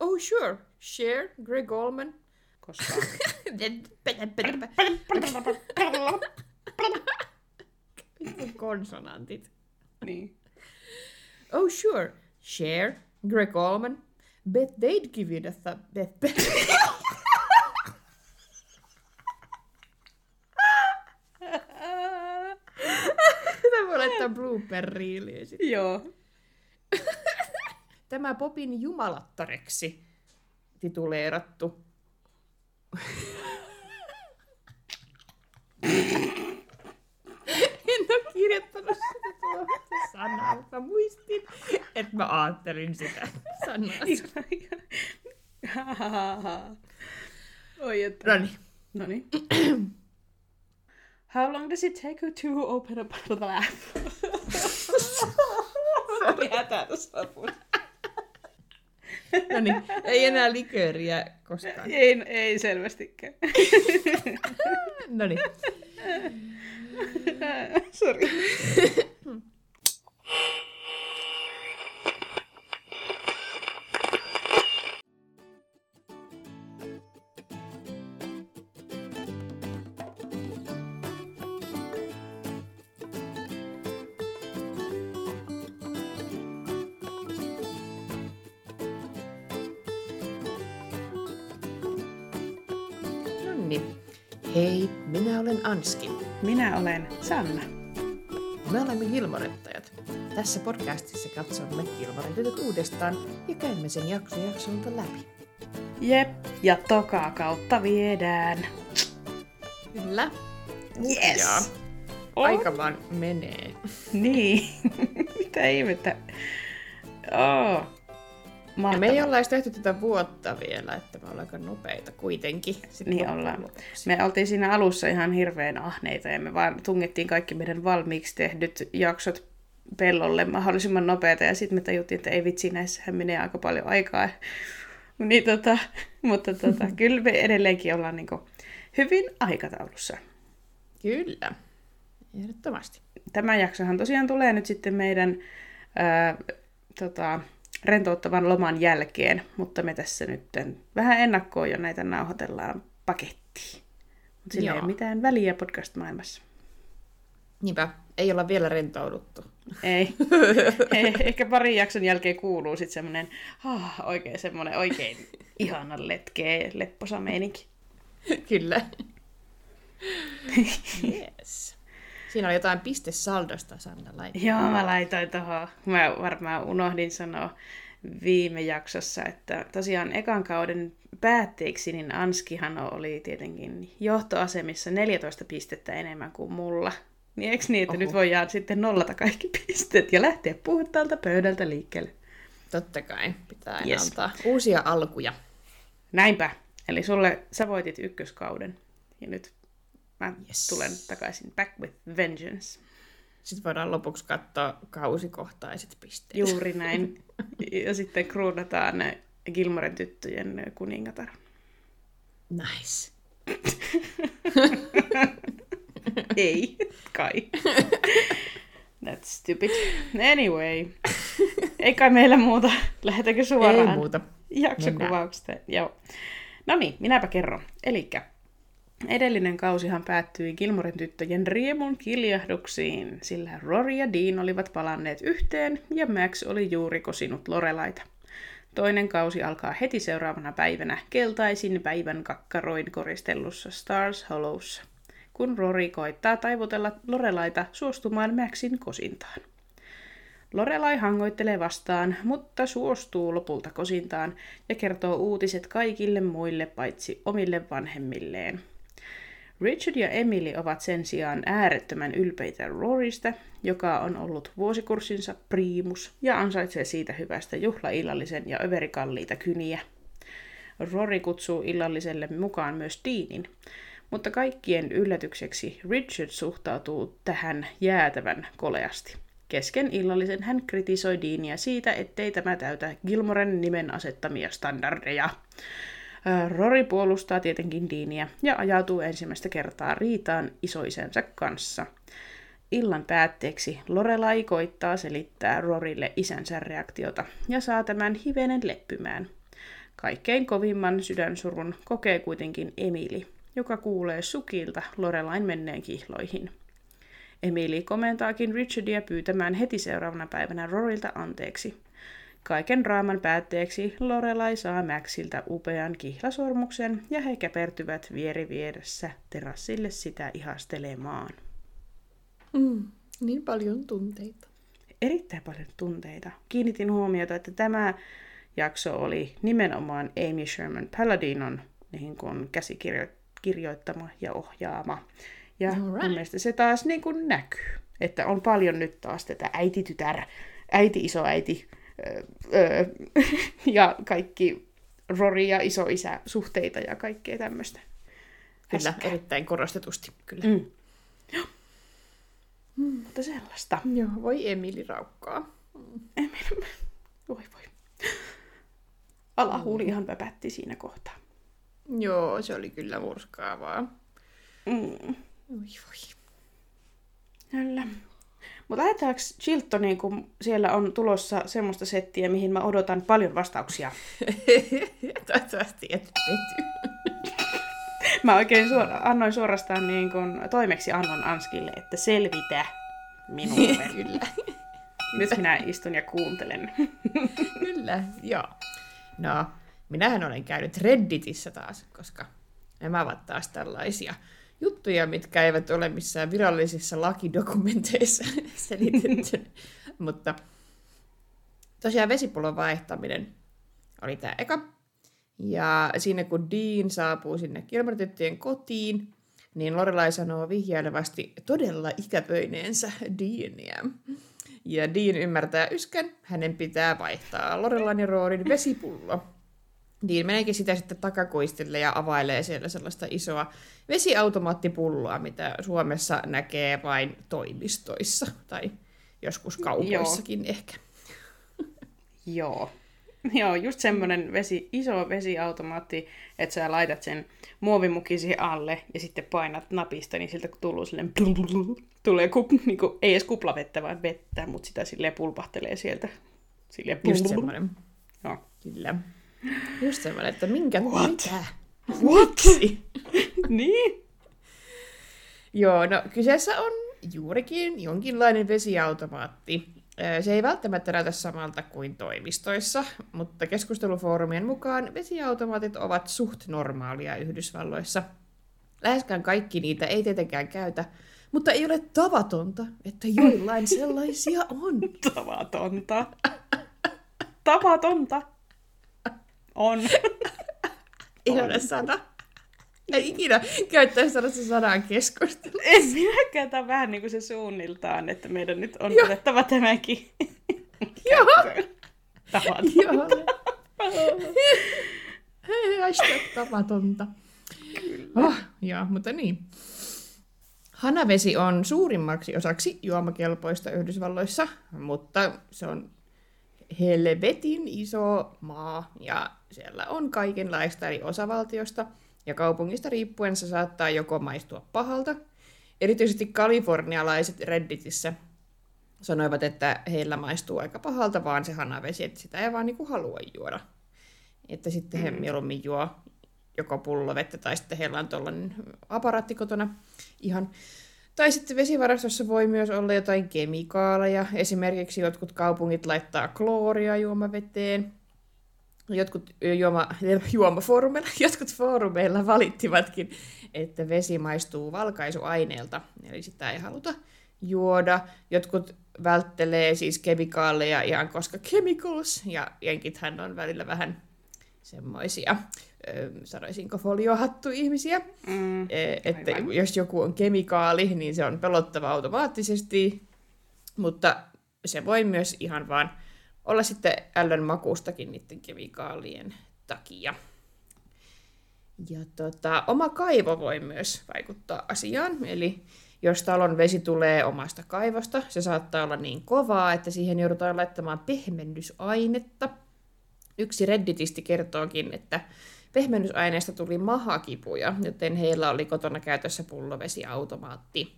Oh sure, Cher, Greg Allman. Koskaan. Konsonantit. niin. Oh sure, Cher, Greg Allman. Bet they'd give you the th- bet, bet. Tämä voi laittaa blooper reeliin. Joo. Tämä Popin jumalattareksi tituleerattu. en ole kirjoittanut sitä sanaa, mutta muistin, että mä ajattelin sitä sanaa. Oi, että... No niin. No niin. How long does it take you to open a bottle of Se oli hätä tuossa lopussa. No niin, ei enää likööriä koskaan. Ei, ei selvästikään. No niin. Sori. Minä olen Sanna. Me olemme Gilmorettajat. Tässä podcastissa katsomme tytöt uudestaan ja käymme sen jakso jaksolta läpi. Jep, ja tokaa kautta viedään. Kyllä. Yes! Aika vaan menee. Niin. Mitä ihmettä? Oh. Ja me ei olla edes tehty tätä vuotta vielä, että me ollaan aika nopeita kuitenkin. Sitten Niin ollaan. Me oltiin siinä alussa ihan hirveän ahneita ja me vaan tungettiin kaikki meidän valmiiksi tehdyt jaksot pellolle mahdollisimman nopeita ja sitten me tajuttiin, että ei vitsi, näissähän menee aika paljon aikaa. Niin tota, mutta tota, kyllä me edelleenkin ollaan niinku hyvin aikataulussa. Kyllä. Ehdottomasti. Tämä jaksohan tosiaan tulee nyt sitten meidän ää, tota, rentouttavan loman jälkeen, mutta me tässä nyt vähän ennakkoon jo näitä nauhoitellaan pakettiin. Mutta sillä ei Joo. ole mitään väliä podcast-maailmassa. Niinpä, ei olla vielä rentouduttu. Ei. Ei. Ehkä parin jakson jälkeen kuuluu sitten semmoinen ah, oikein semmoinen oikein ihana letkeä lepposa meininki. Kyllä. yes. Siinä oli jotain pistesaldosta, Sanna laittaa. Joo, mä laitoin tuohon. Mä varmaan unohdin sanoa viime jaksossa, että tosiaan ekan kauden päätteeksi, niin Anskihan oli tietenkin johtoasemissa 14 pistettä enemmän kuin mulla. Niin eikö niin, että Oho. nyt voidaan sitten nollata kaikki pisteet ja lähteä puhtaalta pöydältä liikkeelle? Totta kai, pitää aina Yes. antaa uusia alkuja. Näinpä. Eli sulle, sä voitit ykköskauden. Ja nyt mä Yes. tulen takaisin back with vengeance. Sitten voidaan lopuksi katsoa kausikohtaiset pisteet. Juuri näin. ja sitten kruunataan Gilmoren tyttöjen kuningatar. Nice. Ei, kai. That's stupid. Anyway. Ei kai meillä muuta. Lähdetäänkö suoraan Ei muuta. jaksokuvauksesta? Joo. No niin, minäpä kerron. Elikkä edellinen kausihan päättyi Gilmoren tyttöjen riemun kiljahduksiin, sillä Rory ja Dean olivat palanneet yhteen ja Max oli juuri kosinut Lorelaita. Toinen kausi alkaa heti seuraavana päivänä keltaisin päivän kakkaroin koristellussa Stars Hollowssa, kun Rory koittaa taivutella Lorelaita suostumaan Maxin kosintaan. Lorelai hangoittelee vastaan, mutta suostuu lopulta kosintaan ja kertoo uutiset kaikille muille paitsi omille vanhemmilleen. Richard ja Emily ovat sen sijaan äärettömän ylpeitä Rorysta, joka on ollut vuosikurssinsa priimus ja ansaitsee siitä hyvästä juhlaillallisen ja överikalliita kyniä. Rory kutsuu illalliselle mukaan myös Deanin, mutta kaikkien yllätykseksi Richard suhtautuu tähän jäätävän koleasti. Kesken illallisen hän kritisoi Deania siitä, ettei tämä täytä Gilmoren nimen asettamia standardeja. Rory puolustaa tietenkin Deania ja ajautuu ensimmäistä kertaa riitaan isoisensa kanssa. Illan päätteeksi Lorelai koittaa selittää Rorille isänsä reaktiota ja saa tämän hivenen leppymään. Kaikkein kovimman sydänsurun kokee kuitenkin Emili, joka kuulee sukilta Lorelain menneen kihloihin. Emili komentaakin Richardia pyytämään heti seuraavana päivänä Rorilta anteeksi. Kaiken raaman päätteeksi Lorelai saa Maxilta upean kihlasormuksen ja he käpertyvät vieri vieressä terassille sitä ihastelemaan. Mm, niin paljon tunteita. Erittäin paljon tunteita. Kiinnitin huomiota, että tämä jakso oli nimenomaan Amy Sherman Palladinon niin kuin käsikirjoittama ja ohjaama. Ja right. mun mielestä se taas niin kuin näkyy, että on paljon nyt taas tätä äiti-tytär, äiti-isoäiti öö, ja kaikki Rory ja isoisä suhteita ja kaikkea tämmöistä. Kyllä, Häskää. erittäin korostetusti, kyllä. Mm. Mm. Mutta sellaista. Joo, voi Emili raukkaa. Emili, voi voi. Alahuuli ihan väpätti siinä kohtaa. Joo, se oli kyllä murskaavaa. Mm. Oi voi. Kyllä. Mutta ajatellaanko Chiltoniin, kun siellä on tulossa semmoista settiä, mihin mä odotan paljon vastauksia? Toivottavasti et mä oikein suora, annoin suorastaan niin kun toimeksi annon Anskille, että selvitä minulle. Kyllä. Nyt minä istun ja kuuntelen. Kyllä, joo. No, minähän olen käynyt Redditissä taas, koska nämä ovat taas tällaisia juttuja, mitkä eivät ole missään virallisissa lakidokumenteissa selitetty. Mutta tosiaan vesipullon vaihtaminen oli tämä eka. Ja siinä kun Dean saapuu sinne kilmartyttöjen kotiin, niin Lorelai sanoo vihjailevasti todella ikäpöineensä Deania. Ja Dean ymmärtää yskän, hänen pitää vaihtaa Lorelain ja Roorin vesipullo. Dean meneekin sitä sitten takakuistille ja availee siellä sellaista isoa vesiautomaattipulloa, mitä Suomessa näkee vain toimistoissa tai joskus kaupoissakin Joo. ehkä. Joo. Joo, just semmoinen vesi, iso vesiautomaatti, että sä laitat sen muovimukisi alle ja sitten painat napista, niin siltä tuluu silleen tulee kup, niin kuin, ei edes kuplavettä, vaan vettä, mutta sitä silleen pulpahtelee sieltä. Silleen Just semmoinen. Joo. Kyllä. Just semmoinen, että minkä... What? Mitä? What? niin? Joo, no kyseessä on juurikin jonkinlainen vesiautomaatti. Se ei välttämättä näytä samalta kuin toimistoissa, mutta keskustelufoorumien mukaan vesiautomaatit ovat suht normaalia Yhdysvalloissa. Läheskään kaikki niitä ei tietenkään käytä, mutta ei ole tavatonta, että joillain sellaisia on. Tavatonta. Tavatonta. On. Ihana sana. Ei ikinä käyttäisi sellaista sanaa keskustelu. En minäkään, tämä vähän niin kuin se suunniltaan, että meidän nyt on otettava tämäkin Joo. Tavatonta. Joo. Hashtag tavatonta. Oh, joo, mutta niin. Hanavesi on suurimmaksi osaksi juomakelpoista Yhdysvalloissa, mutta se on helvetin iso maa ja siellä on kaikenlaista eri osavaltiosta ja kaupungista riippuen se saattaa joko maistua pahalta. Erityisesti kalifornialaiset Redditissä sanoivat, että heillä maistuu aika pahalta vaan se hanavesi, että sitä ei vaan niinku halua juoda. Että sitten he mm. mieluummin juo joko pullovettä tai sitten heillä on tuollainen aparaatti kotona ihan. Tai sitten vesivarastossa voi myös olla jotain kemikaaleja. Esimerkiksi jotkut kaupungit laittaa klooria juomaveteen. Jotkut juoma, juomafoorumeilla, jotkut foorumeilla valittivatkin, että vesi maistuu valkaisuaineelta, eli sitä ei haluta juoda. Jotkut välttelee siis kemikaaleja ihan koska chemicals, ja jenkithän on välillä vähän semmoisia sanoisinko foliohattu ihmisiä. Mm, että aivan. jos joku on kemikaali, niin se on pelottava automaattisesti, mutta se voi myös ihan vaan olla sitten ällön makustakin niiden kemikaalien takia. Ja tota, oma kaivo voi myös vaikuttaa asiaan, eli jos talon vesi tulee omasta kaivosta, se saattaa olla niin kovaa, että siihen joudutaan laittamaan pehmennysainetta. Yksi redditisti kertookin, että Pehmennysaineesta tuli mahakipuja, joten heillä oli kotona käytössä pullovesiautomaatti.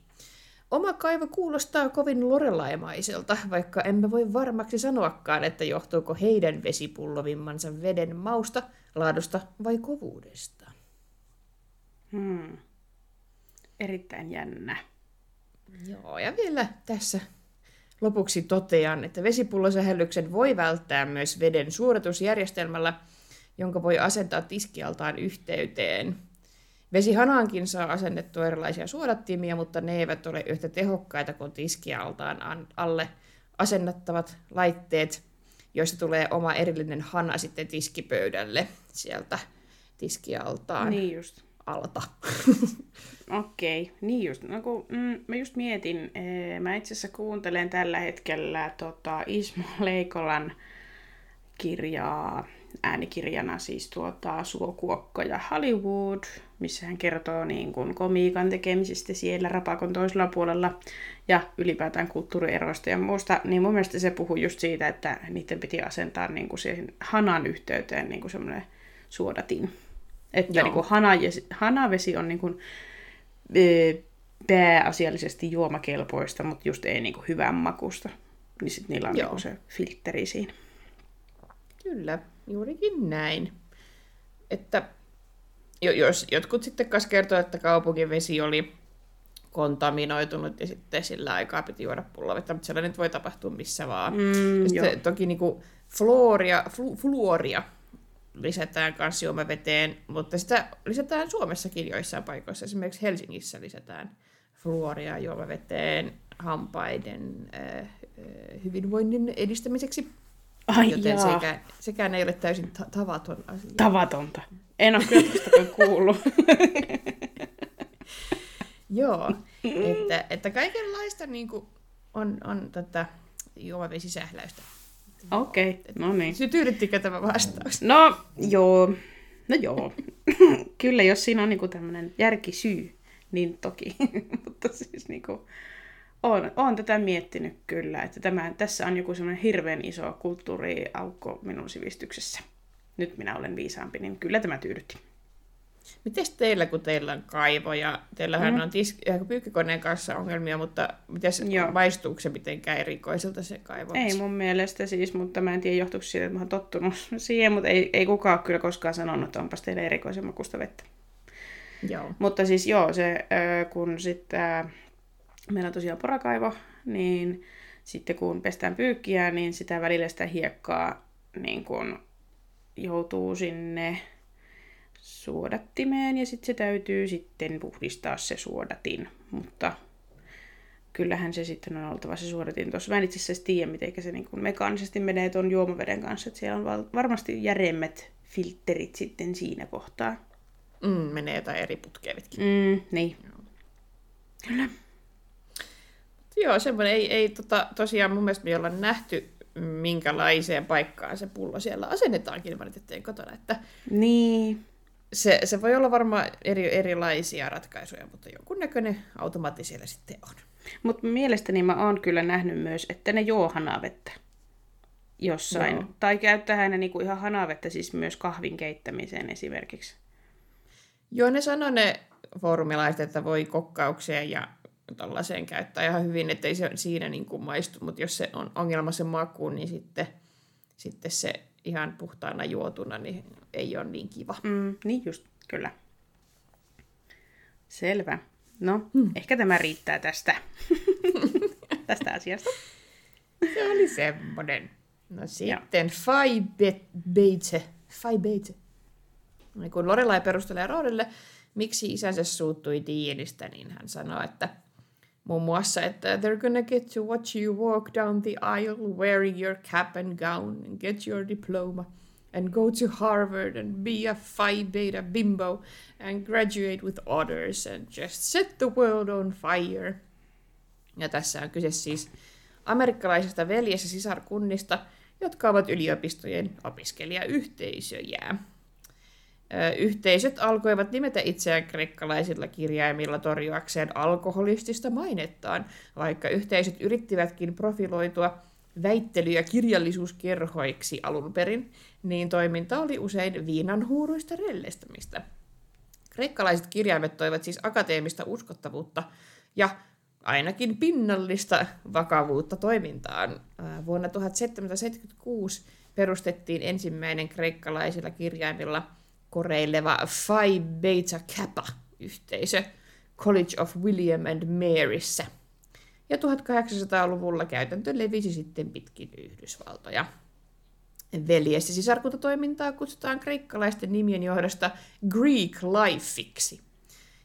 Oma kaivo kuulostaa kovin lorelaimaiselta, vaikka emme voi varmaksi sanoakaan, että johtuuko heidän vesipullovimmansa veden mausta laadusta vai kovuudesta. Hmm. Erittäin jännä. Joo, ja vielä tässä lopuksi totean, että vesipullosähellyksen voi välttää myös veden suodatusjärjestelmällä, jonka voi asentaa tiskialtaan yhteyteen. Vesihanaankin saa asennettua erilaisia suodattimia, mutta ne eivät ole yhtä tehokkaita kuin tiskialtaan alle asennettavat laitteet, joista tulee oma erillinen hana sitten tiskipöydälle sieltä tiskialtaan Niin just. alta. Okei, okay, niin just. No kun, mm, mä just mietin, ee, mä itse asiassa kuuntelen tällä hetkellä tota, Ismo Leikolan kirjaa, äänikirjana siis tuota, Suokuokko ja Hollywood, missä hän kertoo niin kuin komiikan tekemisestä siellä rapakon toisella puolella ja ylipäätään kulttuurieroista ja muusta, niin mun mielestä se puhuu just siitä, että niiden piti asentaa niin kuin siihen hanan yhteyteen niin kuin semmoinen suodatin. Että Joo. niin kuin hanavesi, hanavesi on niin kuin, e, pääasiallisesti juomakelpoista, mutta just ei niin kuin hyvän makusta. Niin sitten niillä on Joo. niin kuin se filtteri siinä. Kyllä, juurikin näin. Että jo- jos jotkut sitten kas kertoo, että kaupunkivesi oli kontaminoitunut ja sitten sillä aikaa piti juoda pullovettä, mutta sellainen nyt voi tapahtua missä vaan. Mm, ja sitten toki niinku fluoria, flu, fluoria lisätään kanssa juomaveteen, mutta sitä lisätään Suomessakin joissain paikoissa. Esimerkiksi Helsingissä lisätään fluoria juomaveteen hampaiden äh, äh, hyvinvoinnin edistämiseksi. Ai Joten jaa, sekään, sekään ei ole täysin ta- tavaton asia. tavatonta. En ole kyllä tästäkään kuullut. Joo, että, että kaikenlaista niin kuin on, on tätä juomavesisähläystä. Okei, okay, no niin. Se tyydyttikö tämä vastaus? No, joo. No joo. Kyllä, jos siinä on niinku tämmöinen järkisyy, niin toki. Mutta siis niinku, on, on tätä miettinyt kyllä, että tämä, tässä on joku semmoinen hirveän iso kulttuuriaukko minun sivistyksessä. Nyt minä olen viisaampi, niin kyllä tämä tyydytti. Miten teillä, kun teillä on kaivo ja teillähän Mm. on tis- äh, pyykkikoneen kanssa ongelmia, mutta miten Joo. maistuuko se mitenkään erikoiselta se kaivo? Ei mun mielestä siis, mutta mä en tiedä johtuuko siitä, että mä oon tottunut siihen, mutta ei, ei kukaan ole kyllä koskaan sanonut, että onpas teille erikoisen makusta vettä. Joo. Mutta siis joo, se ö, kun sitten ää, meillä on tosiaan porakaivo, niin sitten kun pestään pyykkiä, niin sitä välillä sitä hiekkaa niin kun joutuu sinne suodattimeen ja sitten se täytyy sitten puhdistaa se suodatin. Mutta kyllähän se sitten on oltava se suodatin. Tuossa mä en itse asiassa tiedä, miten se niin kun mekaanisesti menee tuon juomaveden kanssa. Että siellä on val- varmasti järemmät filterit sitten siinä kohtaa. Mm, menee jotain eri putkeja pitkin. Mm, niin. Joo, semmoinen ei, ei tota, tosiaan mun mielestä me ollaan nähty, minkälaiseen paikkaan se pullo siellä asennetaankin ilman kotona. Että Niin. se, se voi olla varmaan eri, erilaisia ratkaisuja, mutta jonkunnäköinen automaatti siellä sitten on. Mutta mielestäni mä oon kyllä nähnyt myös, että ne juo hanavettä jossain. Joo. Joo. Tai käyttää ne niinku ihan hanavettä siis myös kahvin keittämiseen esimerkiksi. Joo, ne sanoi ne foorumilaiset, että voi kokkaukseen ja tällaiseen käyttää ihan hyvin, ettei se siinä niin kuin maistu, mutta jos se on ongelma sen makuun, niin sitten, sitten se ihan puhtaana juotuna niin ei ole niin kiva. Mm, niin just, kyllä. Selvä. No, hmm. ehkä tämä riittää tästä, tästä asiasta. Se oli semmoinen. No sitten Fai Be- Beitse. Fai Beitse. Niin kun Lorelai perustelee Roodille, miksi isänsä suuttui Dienistä, niin hän sanoi, että muun muassa, että they're gonna get to watch you walk down the aisle wearing your cap and gown and get your diploma and go to Harvard and be a Phi Beta bimbo and graduate with honors and just set the world on fire. Ja tässä on kyse siis amerikkalaisista veljes- ja sisarkunnista, jotka ovat yliopistojen opiskelijayhteisöjä. Yhteisöt alkoivat nimetä itseään kreikkalaisilla kirjaimilla torjuakseen alkoholistista mainettaan, vaikka yhteisöt yrittivätkin profiloitua väittely- ja kirjallisuuskerhoiksi alun perin, niin toiminta oli usein viinanhuuruista rellestämistä. Kreikkalaiset kirjaimet toivat siis akateemista uskottavuutta ja ainakin pinnallista vakavuutta toimintaan. Vuonna 1776 perustettiin ensimmäinen kreikkalaisilla kirjaimilla koreileva Phi Beta Kappa yhteisö College of William and Maryssä. Ja 1800-luvulla käytäntö levisi sitten pitkin Yhdysvaltoja. Veljes- ja sisarkuntatoimintaa kutsutaan kreikkalaisten nimien johdosta Greek Lifeiksi.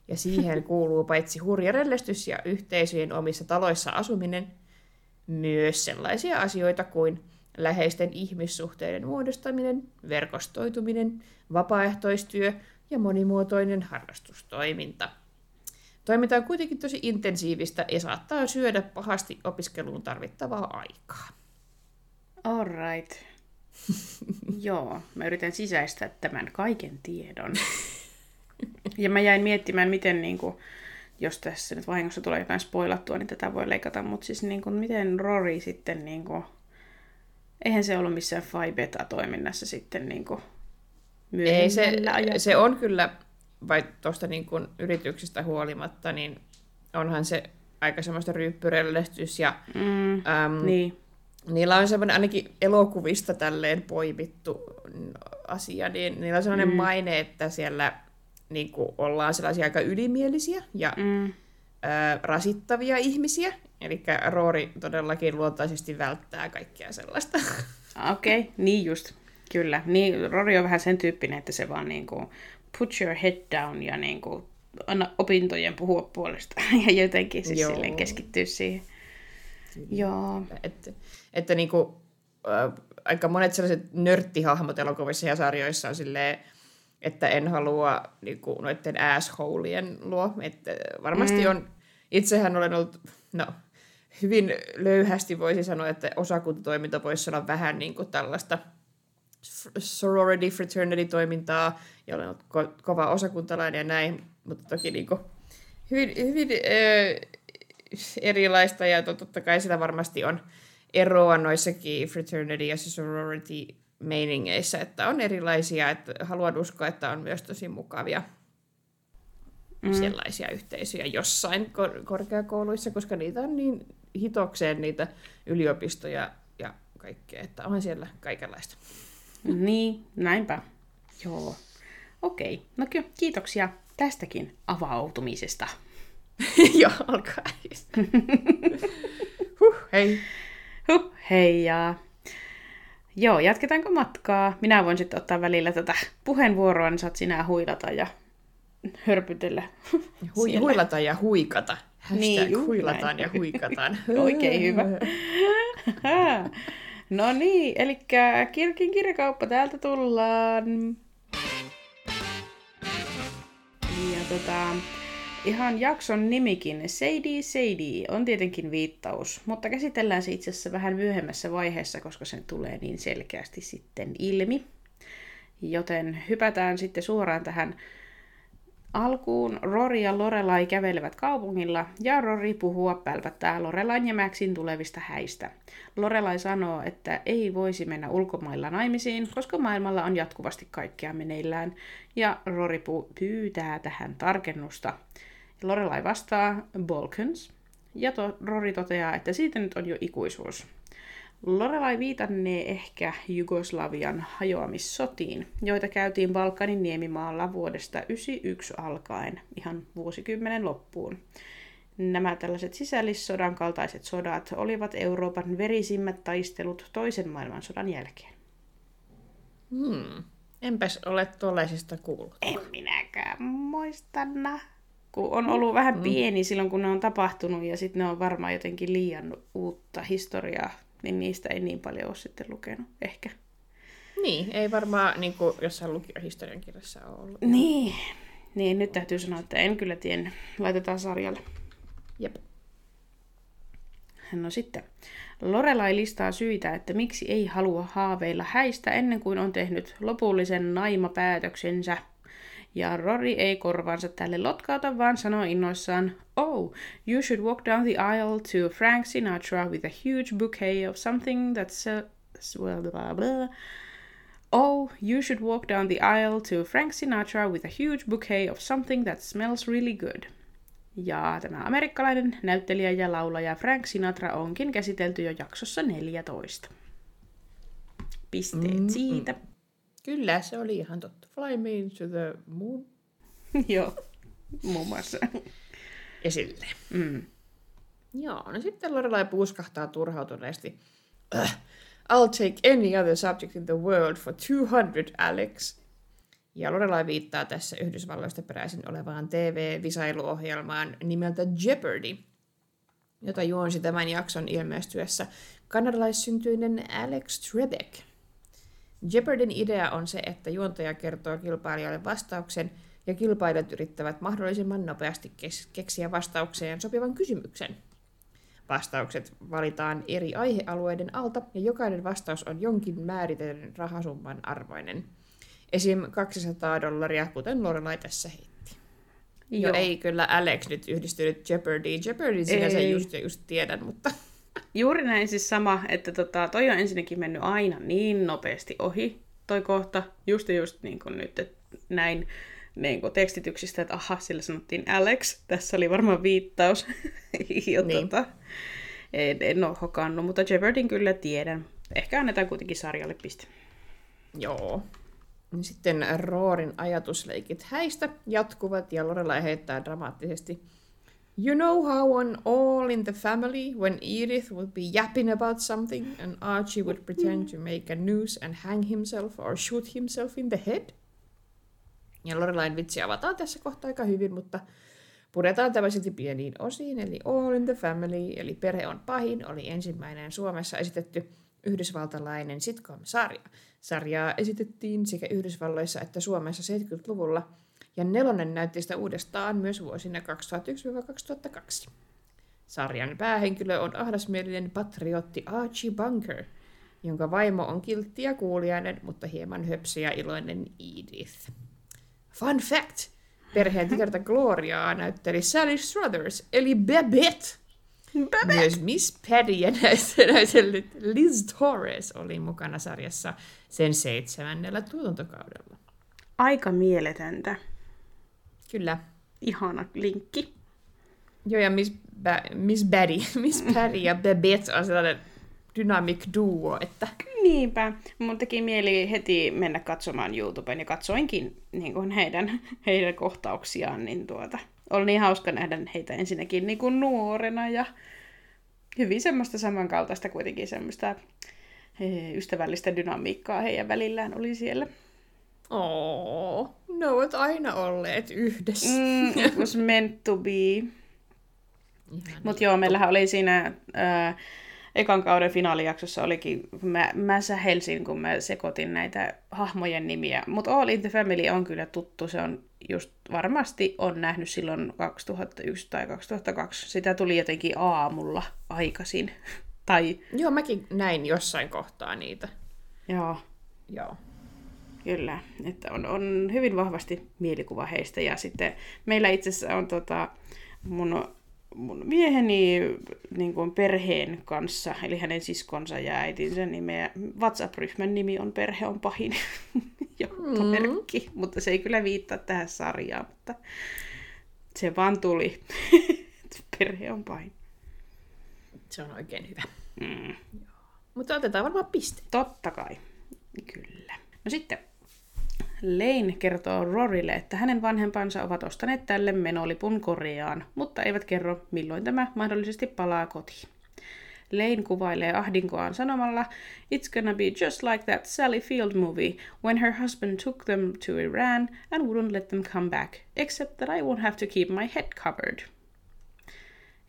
Ja siihen kuuluu paitsi hurja rellestys ja yhteisöjen omissa taloissa asuminen, myös sellaisia asioita kuin läheisten ihmissuhteiden muodostaminen, verkostoituminen, vapaaehtoistyö ja monimuotoinen harrastustoiminta. Toiminta on kuitenkin tosi intensiivistä ja saattaa syödä pahasti opiskeluun tarvittavaa aikaa. Alright. Joo, mä yritän sisäistää tämän kaiken tiedon. ja mä jäin miettimään, miten niin kuin, jos tässä nyt vahingossa tulee jotain spoilattua, niin tätä voi leikata, mutta siis niin kuin, miten Rory sitten, niin kuin, eihän se ollut missään Phi Beta-toiminnassa sitten niin kuin, Ei, se, se on kyllä, vai tuosta niin kuin yrityksistä huolimatta, niin onhan se aika semmoista ryyppyrellestys ja Mm, äm, niin. niillä on semmoinen ainakin elokuvista tälleen poimittu asia, niin niillä on sellainen mm. maine, että siellä niin kuin, ollaan sellaisia aika ylimielisiä ja Mm, rasittavia ihmisiä. Eli Roori todellakin luontaisesti välttää kaikkea sellaista. Okei, okay, niin just. Kyllä. Niin, Rory on vähän sen tyyppinen, että se vaan niin kuin, put your head down ja niin kuin, anna opintojen puhua puolesta ja jotenkin siis Joo. silleen keskittyä siihen. Joo. että, että niin kuin, ää, aika monet sellaiset nörttihahmot elokuvissa ja sarjoissa on silleen, että en halua niin kuin, noiden assholeien luo. Että varmasti mm. on, itsehän olen ollut, no, hyvin löyhästi voisi sanoa, että osakuntatoiminta voisi olla vähän niin kuin tällaista sorority, fraternity-toimintaa, ja olen ollut ko- kova osakuntalainen ja näin, mutta toki niin kuin hyvin, hyvin äh, erilaista, ja to- totta kai sillä varmasti on eroa noissakin fraternity ja sorority meiningeissä, että on erilaisia, että haluan uskoa, että on myös tosi mukavia mm. sellaisia yhteisöjä jossain kor- korkeakouluissa, koska niitä on niin hitokseen niitä yliopistoja ja kaikkea, että on siellä kaikenlaista. Niin, näinpä. Joo. Okei. No kyllä, kiitoksia tästäkin avautumisesta. Joo, alkaa. huh, hei. Huh, heijaa. Joo, jatketaanko matkaa? Minä voin sitten ottaa välillä tätä puheenvuoroa, niin saat sinä huilata ja hörpytellä. Hui, huilata ja huikata. Hashtag Niin, juu, huilataan näin. ja huikataan. Oikein hyvä. no niin, eli Kirkin kirjakauppa täältä tullaan. Ja tota, ihan jakson nimikin, Sadie Sadie, on tietenkin viittaus, mutta käsitellään se itse asiassa vähän myöhemmässä vaiheessa, koska sen tulee niin selkeästi sitten ilmi. Joten hypätään sitten suoraan tähän Alkuun Rory ja Lorelai kävelevät kaupungilla ja Rory puhua pälpättää Lorelain ja Maxin tulevista häistä. Lorelai sanoo, että ei voisi mennä ulkomailla naimisiin, koska maailmalla on jatkuvasti kaikkea meneillään, ja Rory pyytää tähän tarkennusta. Lorelai vastaa Balkans, ja to- Rory toteaa, että siitä nyt on jo ikuisuus. Lorelai viitannee ehkä Jugoslavian hajoamissotiin, joita käytiin Balkanin niemimaalla vuodesta 1991 alkaen, ihan vuosikymmenen loppuun. Nämä tällaiset sisällissodan kaltaiset sodat olivat Euroopan verisimmät taistelut toisen maailmansodan jälkeen. Hmm. Enpäs ole tuollaisesta kuullut. En minäkään muistanna. Kun on ollut vähän pieni silloin, kun ne on tapahtunut, ja sitten ne on varmaan jotenkin liian uutta historiaa, niin niistä ei niin paljon ole sitten lukenut, ehkä. Niin, ei varmaan niin kuin jossain lukiohistorian kirjassa ole ollut. Niin. Niin, nyt täytyy sanoa, että en kyllä tiennyt. Laitetaan sarjalle. Jep. No sitten. Lorelai listaa syitä, että miksi ei halua haaveilla häistä ennen kuin on tehnyt lopullisen naimapäätöksensä. Ja Rory ei korvaansa tälle lotkauta, vaan sanoo innoissaan, Oh, you should walk down the aisle to Frank Sinatra with a huge bouquet of something that's... Uh, well, blah, blah. Oh, you should walk down the aisle to Frank Sinatra with a huge bouquet of something that smells really good. Ja tämä amerikkalainen näyttelijä ja laulaja Frank Sinatra onkin käsitelty jo jaksossa 14. Pisteet Mm, siitä. Kyllä, se oli ihan totta. Fly me to the moon. Joo, muun muassa. Esille. Mm. Joo, no sitten Lorelai puuskahtaa turhautuneesti. "Ugh, I'll take any other subject in the world for 200, Alex. Ja Lorelai viittaa tässä Yhdysvalloista peräisin olevaan TV-visailuohjelmaan nimeltä Jeopardy, jota juonsi tämän jakson ilmestyessä kanadalaissyntyinen Alex Trebek. Jeopardyn idea on se, että juontaja kertoo kilpailijoille vastauksen ja kilpailijat yrittävät mahdollisimman nopeasti keksiä vastaukseen sopivan kysymyksen. Vastaukset valitaan eri aihealueiden alta ja jokainen vastaus on jonkin määritellyn rahasumman arvoinen. Esim. 200 dollaria, kuten Lorelai tässä heitti. Joo. Joo. Jo ei kyllä Alex nyt yhdistynyt Jeopardyin. Jeopardyin sinänsä Ei. just, just tiedän, mutta Juuri näin siis sama, että tota, toi on ensinnäkin mennyt aina niin nopeasti ohi, toi kohta, just just niin kuin nyt, että näin niin kuin tekstityksistä, että aha, sillä sanottiin Alex, tässä oli varmaan viittaus. ja Niin. tota, en, en ole hokannut, mutta Jeopardyn kyllä tiedän. Ehkä annetaan kuitenkin sarjalle piste. Joo. Sitten Roorin ajatusleikit häistä jatkuvat ja Lorelai heittää dramaattisesti. You know how on All in the Family, when Edith would be yapping about something and Archie would pretend to make a noose and hang himself or shoot himself in the head? Ja Lorelain vitsi avataan tässä kohtaa aika hyvin, mutta puretaan tämä silti pieniin osiin, eli All in the Family, eli Perhe on pahin, oli ensimmäinen Suomessa esitetty yhdysvaltalainen sitcom-sarja. Sarjaa esitettiin sekä Yhdysvalloissa että Suomessa 70-luvulla, ja nelonen näytti sitä uudestaan myös vuosina 2001-2002. Sarjan päähenkilö on ahdasmielinen patriotti Archie Bunker, jonka vaimo on kiltti ja kuuliainen, mutta hieman höpsö ja iloinen Edith. Fun fact! Perheen tytärtä Gloriaa näytteli Sally Struthers, eli Babette. Myös Miss Paddy ja näytellyt Liz Torres oli mukana sarjassa sen seitsemännellä tuotantokaudella. Aika mieletöntä. Kyllä. Ihana linkki. Joo, ja Miss, ba- Miss Baddy, Miss Paddy ja Babette on sellainen dynamic duo, että Niinpä. Mun teki mieli heti mennä katsomaan YouTuben ja katsoinkin niin kuin heidän, heidän kohtauksiaan. Niin tuota, oli niin hauska nähdä heitä ensinnäkin niin kuin nuorena ja hyvin semmoista samankaltaista kuitenkin semmoista eh, ystävällistä dynamiikkaa heidän välillään oli siellä. Oo, ne ovat aina olleet yhdessä. Mm, it was meant to be. Mutta joo, meillähän oli siinä ää, ekan kauden finaalijaksossa olikin, mä, mä sähelsin, kun mä sekoitin näitä hahmojen nimiä. Mutta All in the Family on kyllä tuttu, se on just varmasti on nähnyt silloin 2001 tai 2002. Sitä tuli jotenkin aamulla aikaisin. tai Joo, mäkin näin jossain kohtaa niitä. joo, Joo. Kyllä, että on, on hyvin vahvasti mielikuva heistä. Ja sitten meillä itse asiassa on tota, mun, mun mieheni niin kuin perheen kanssa, eli hänen siskonsa ja äitinsä nimeä. WhatsApp-ryhmän nimi on Perhe on pahin. Johtomerkki, mm. mutta se ei kyllä viittaa tähän sarjaan, mutta se vaan tuli. Perhe on pahin. Se on oikein hyvä. Mm. Mutta otetaan varmaan piste. Totta kai. Kyllä. No sitten Lane kertoo Rorille, että hänen vanhempansa ovat ostaneet tälle menolipun Koreaan, mutta eivät kerro, milloin tämä mahdollisesti palaa kotiin. Lane kuvailee ahdinkoaan sanomalla, It's gonna be just like that Sally Field movie, when her husband took them to Iran and wouldn't let them come back, except that I won't have to keep my head covered.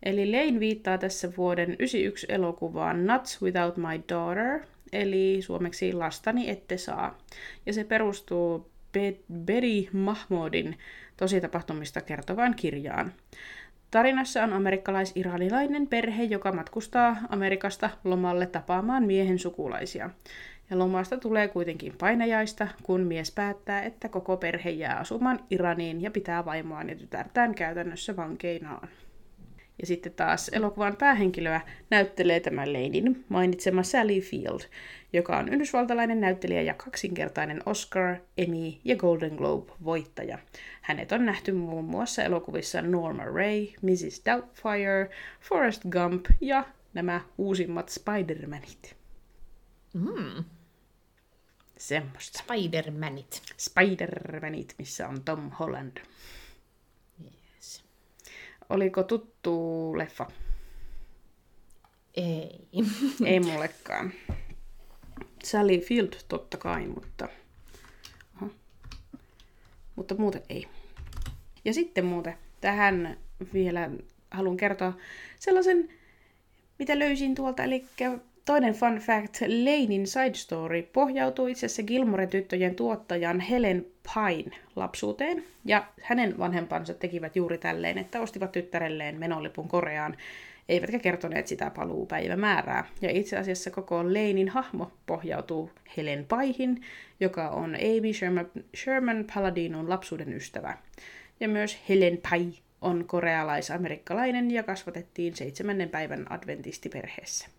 Eli Lane viittaa tässä vuoden 91 elokuvaan Nuts Without My Daughter, eli suomeksi Lastani ette saa. Ja se perustuu Be- Betty Mahmoudin tositapahtumista kertovaan kirjaan. Tarinassa on amerikkalais-iranilainen perhe, joka matkustaa Amerikasta lomalle tapaamaan miehen sukulaisia. Ja lomasta tulee kuitenkin painajaista, kun mies päättää, että koko perhe jää asumaan Iraniin ja pitää vaimoaan ja tytärtään käytännössä vankeinaan. Ja sitten taas elokuvan päähenkilöä näyttelee tämä Lanein mainitsema Sally Field, joka on yhdysvaltalainen näyttelijä ja kaksinkertainen Oscar, Emmy ja Golden Globe-voittaja. Hänet on nähty muun muassa elokuvissa Norma Ray, Mrs. Doubtfire, Forrest Gump ja nämä uusimmat Spider-Manit. Mm. Semmoista. Spider-Manit. Spider-Manit, missä on Tom Holland. Oliko tuttu leffa? Ei. Ei mullekaan. Sally Field totta kai, mutta... Oho. Mutta muuten ei. Ja sitten muuten tähän vielä haluan kertoa sellaisen, mitä löysin tuolta, eli toinen fun fact, Lanein side story pohjautuu itse asiassa Gilmoren tyttöjen tuottajan Helen Pine lapsuuteen, ja hänen vanhempansa tekivät juuri tälleen, että ostivat tyttärelleen menolipun Koreaan, eivätkä kertoneet sitä paluupäivämäärää. Ja itse asiassa koko Lanein hahmo pohjautuu Helen Paihin, joka on Amy Sherman, Sherman Paladinon lapsuuden ystävä. Ja myös Helen Pai on korealais-amerikkalainen ja kasvatettiin seitsemännen päivän adventistiperheessä.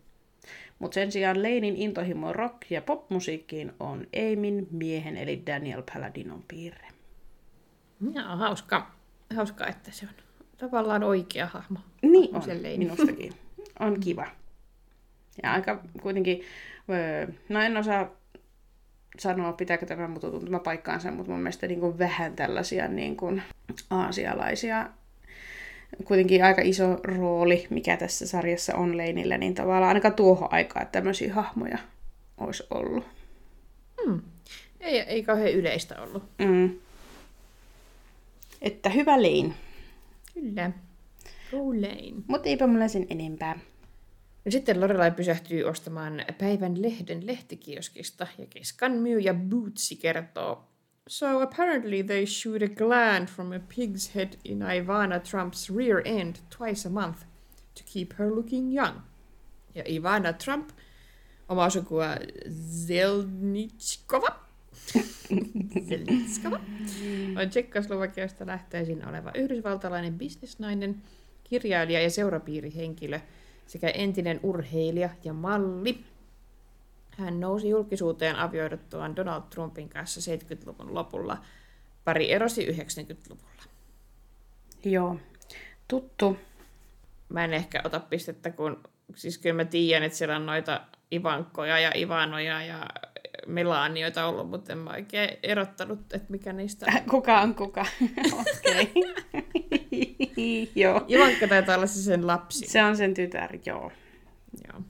Mutta sen sijaan Leinin intohimo rock- ja popmusiikkiin on Aimin miehen eli Daniel Paladinon piirre. Ja, hauska, hauska, että se on tavallaan oikea hahmo. Niin on, Leini. minustakin. On kiva. Ja aika kuitenkin, no en osaa sanoa, pitääkö tämä mutu tuntuma paikkaansa, mutta mun mielestä niin kuin vähän tällaisia niin kuin aasialaisia kuitenkin aika iso rooli, mikä tässä sarjassa on Leinillä, niin tavallaan ainakaan tuohon aikaan tämmöisiä hahmoja olisi ollut. Hmm. Ei, ei kauhean yleistä ollut. Mm. Että hyvä Lein. Kyllä. Go Lane. Mutta eipä mulla sen enempää. No sitten Lorelai pysähtyy ostamaan päivän lehden lehtikioskista ja keskan myyjä Bootsy kertoo So apparently they shoot a gland from a pig's head in Ivana Trump's rear end twice a month to keep her looking young. Ja Ivana Trump, omaa sukua Zelnitskova, Zelnitskova, on Tsekkoslovakiasta lähtöisin oleva yhdysvaltalainen bisnesnainen, kirjailija ja seurapiirihenkilö sekä entinen urheilija ja malli. Hän nousi julkisuuteen avioiduttuaan Donald Trumpin kanssa 70-luvun lopulla. Pari erosi 90-luvulla. Joo. Tuttu. Mä en ehkä ota pistettä, kun siis kyllä mä tiedän, että siellä on noita Ivankkoja ja Ivanoja ja Melaanioita ollut, mutta en mä oikein erottanut, että mikä niistä on. Kuka on kuka? Okei. joo. Ivankka taitaa olla se sen lapsi. Se on sen tytär, joo. Joo.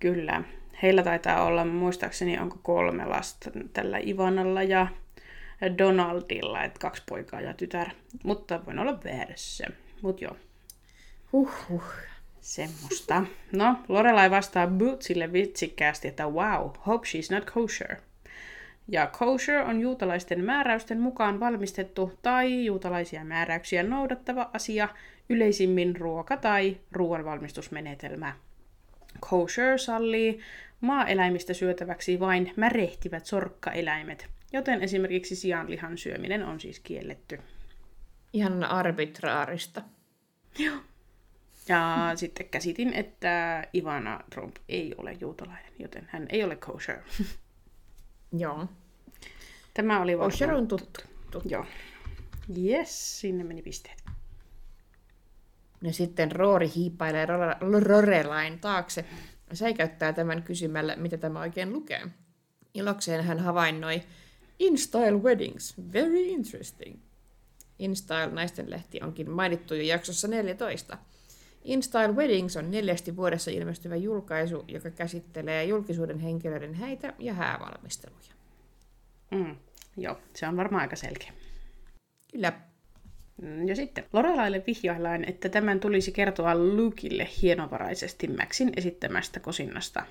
Kyllä. Heillä taitaa olla, muistaakseni onko kolme lasta tällä Ivanalla ja Donaldilla, että kaksi poikaa ja tytär. Mutta voin olla väärässä. Mut joo, Huhhuh. semmoista. No, Lorelai vastaa Bootsille vitsikkäästi, että wow, hope she's not kosher. Ja kosher on juutalaisten määräysten mukaan valmistettu tai juutalaisia määräyksiä noudattava asia, yleisimmin ruoka- tai ruoanvalmistusmenetelmä. Kosher sallii maaeläimistä syötäväksi vain märehtivät sorkkaeläimet, joten esimerkiksi sianlihan syöminen on siis kielletty. Ihan arbitraarista. Ja sitten käsitin, että Ivana Trump ei ole juutalainen, joten hän ei ole kosher. Joo. Tämä oli varmaan... Kosher on tuttu. tuttu. Joo. Yes, sinne meni pisteet. Ja sitten Roori hiippailee Rore- Rorelain taakse ja säikäyttää tämän kysymällä, mitä tämä oikein lukee. Ilokseen hän havainnoi In Style Weddings, very interesting. In Style naistenlehti onkin mainittu jo jaksossa 14. In Style Weddings on neljästi vuodessa ilmestyvä julkaisu, joka käsittelee julkisuuden henkilöiden häitä ja häävalmisteluja. Mm. Joo, se on varmaan aika selkeä. Kyllä. Mm, Ja sitten Lorelaille vihjaillaan, että tämän tulisi kertoa Lukeille hienovaraisesti Maxin esittämästä kosinnasta.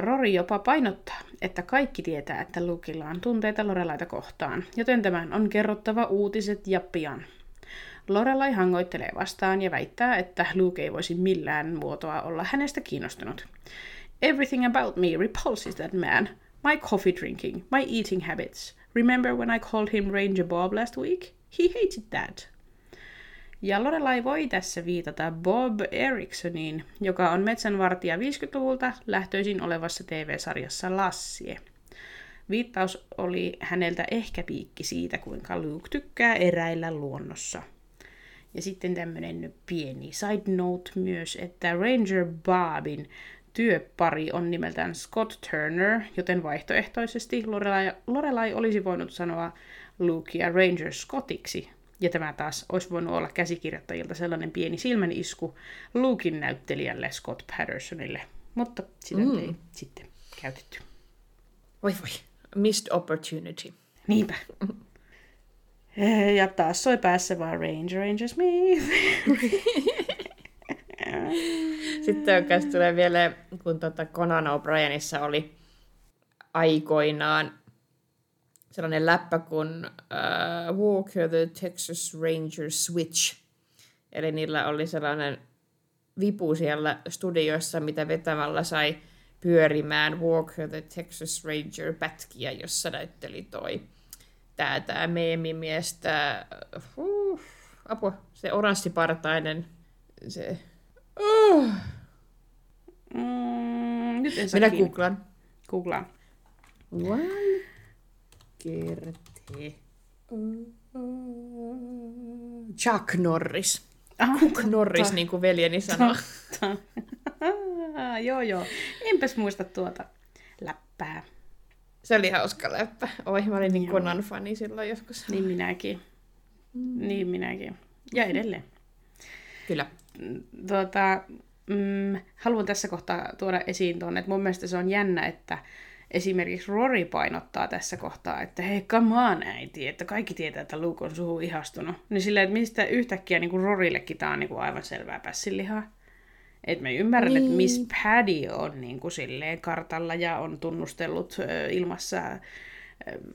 Rory jopa painottaa, että kaikki tietää, että Lukilla on tunteita Lorelaita kohtaan, joten tämän on kerrottava uutiset ja pian. Lorelai hangoittelee vastaan ja väittää, että Luke ei voisi millään muotoa olla hänestä kiinnostunut. Everything about me repulses that man. My coffee drinking, my eating habits. Remember when I called him Ranger Bob last week? He hated that. Ja Lorelai voi tässä viitata Bob Ericssoniin, joka on metsänvartija 50-luvulta lähtöisin olevassa TV-sarjassa Lassie. Viittaus oli häneltä ehkä piikki siitä, kuinka Luke tykkää eräillä luonnossa. Ja sitten tämmönen pieni side note myös, että Ranger Bobin työpari on nimeltään Scott Turner, joten vaihtoehtoisesti Lorelai, Lorelai olisi voinut sanoa Lukea Ranger Scottiksi. Ja tämä taas olisi voinut olla käsikirjoittajilta sellainen pieni silmänisku Lukin näyttelijälle Scott Pattersonille. Mutta sitä mm. ei sitten käytetty. Voi voi. Missed opportunity. Niinpä. Ja taas soi päässä vaan Ranger, Ranger Smith. Sitten oikeastaan tulee vielä, kun tuota Conan O'Brienissa oli aikoinaan sellainen läppä kuin uh, Walker the Texas Ranger Switch. Eli niillä oli sellainen vipu siellä studiossa, mitä vetämällä sai pyörimään Walker the Texas Ranger pätkiä, jossa näytteli toi tää, tää meemimies, tää, uh, apua, se oranssipartainen, se, uh. Mm, nyt en Minä googlaan. Googlaan. Valkerte. Chuck Norris. Ah, Cook Norris, niin kuin veljeni sanoo. totta. joo, joo. Enpäs muista tuota läppää. Se oli hauska läppä. Oi, mä olin niin Joo. Conan-fani silloin joskus. Niin minäkin. Niin minäkin. Ja edelleen. Kyllä. Tuota, mm, haluan tässä kohtaa tuoda esiin tuonne, että mun mielestä se on jännä, että esimerkiksi Rory painottaa tässä kohtaa, että hei, come on äiti, että kaikki tietää, että Luke on suhu ihastunut. Niin silleen, että mistä yhtäkkiä niin kuin Rorillekin tää on niin kuin aivan selvää pässinlihaa. Et mä ymmärrän, niin. että Miss Paddy on niin kuin silleen kartalla ja on tunnustellut ö, ilmassa ö,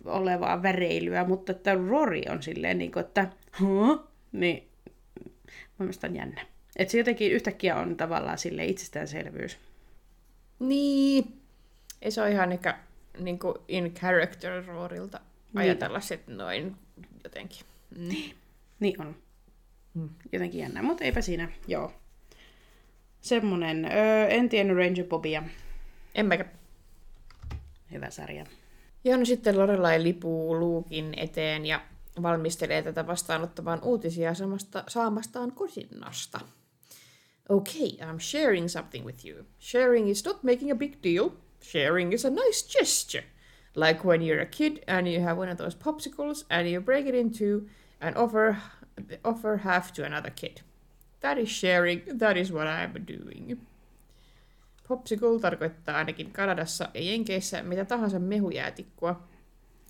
olevaa väreilyä, mutta että Rory on silleen, niin kuin, että huh? niin mun mielestä on jännä. Että se jotenkin yhtäkkiä on tavallaan sille itsestäänselvyys. Niin. Ei se ole ihan ehkä niin kuin in character roorilta ajatella sit noin jotenkin. Mm. Niin on. Hmm. Jotenkin jännä, mutta eipä siinä. Joo. Semmonen. Öö, en tiennyt Ranger Bobia. En mäkä. Hyvä sarja. Ja no sitten Lorelai lipuu Luukin eteen ja valmistelee tätä vastaanottamaan uutisia samasta, saamastaan kosinnasta. Okay, I'm sharing something with you. Sharing is not making a big deal. Sharing is a nice gesture. Like when you're a kid and you have one of those popsicles and you break it in two and offer, offer half to another kid. That is sharing, that is what I'm doing. Popsicle tarkoittaa ainakin Kanadassa ja Jenkeissä mitä tahansa mehujäätikkua,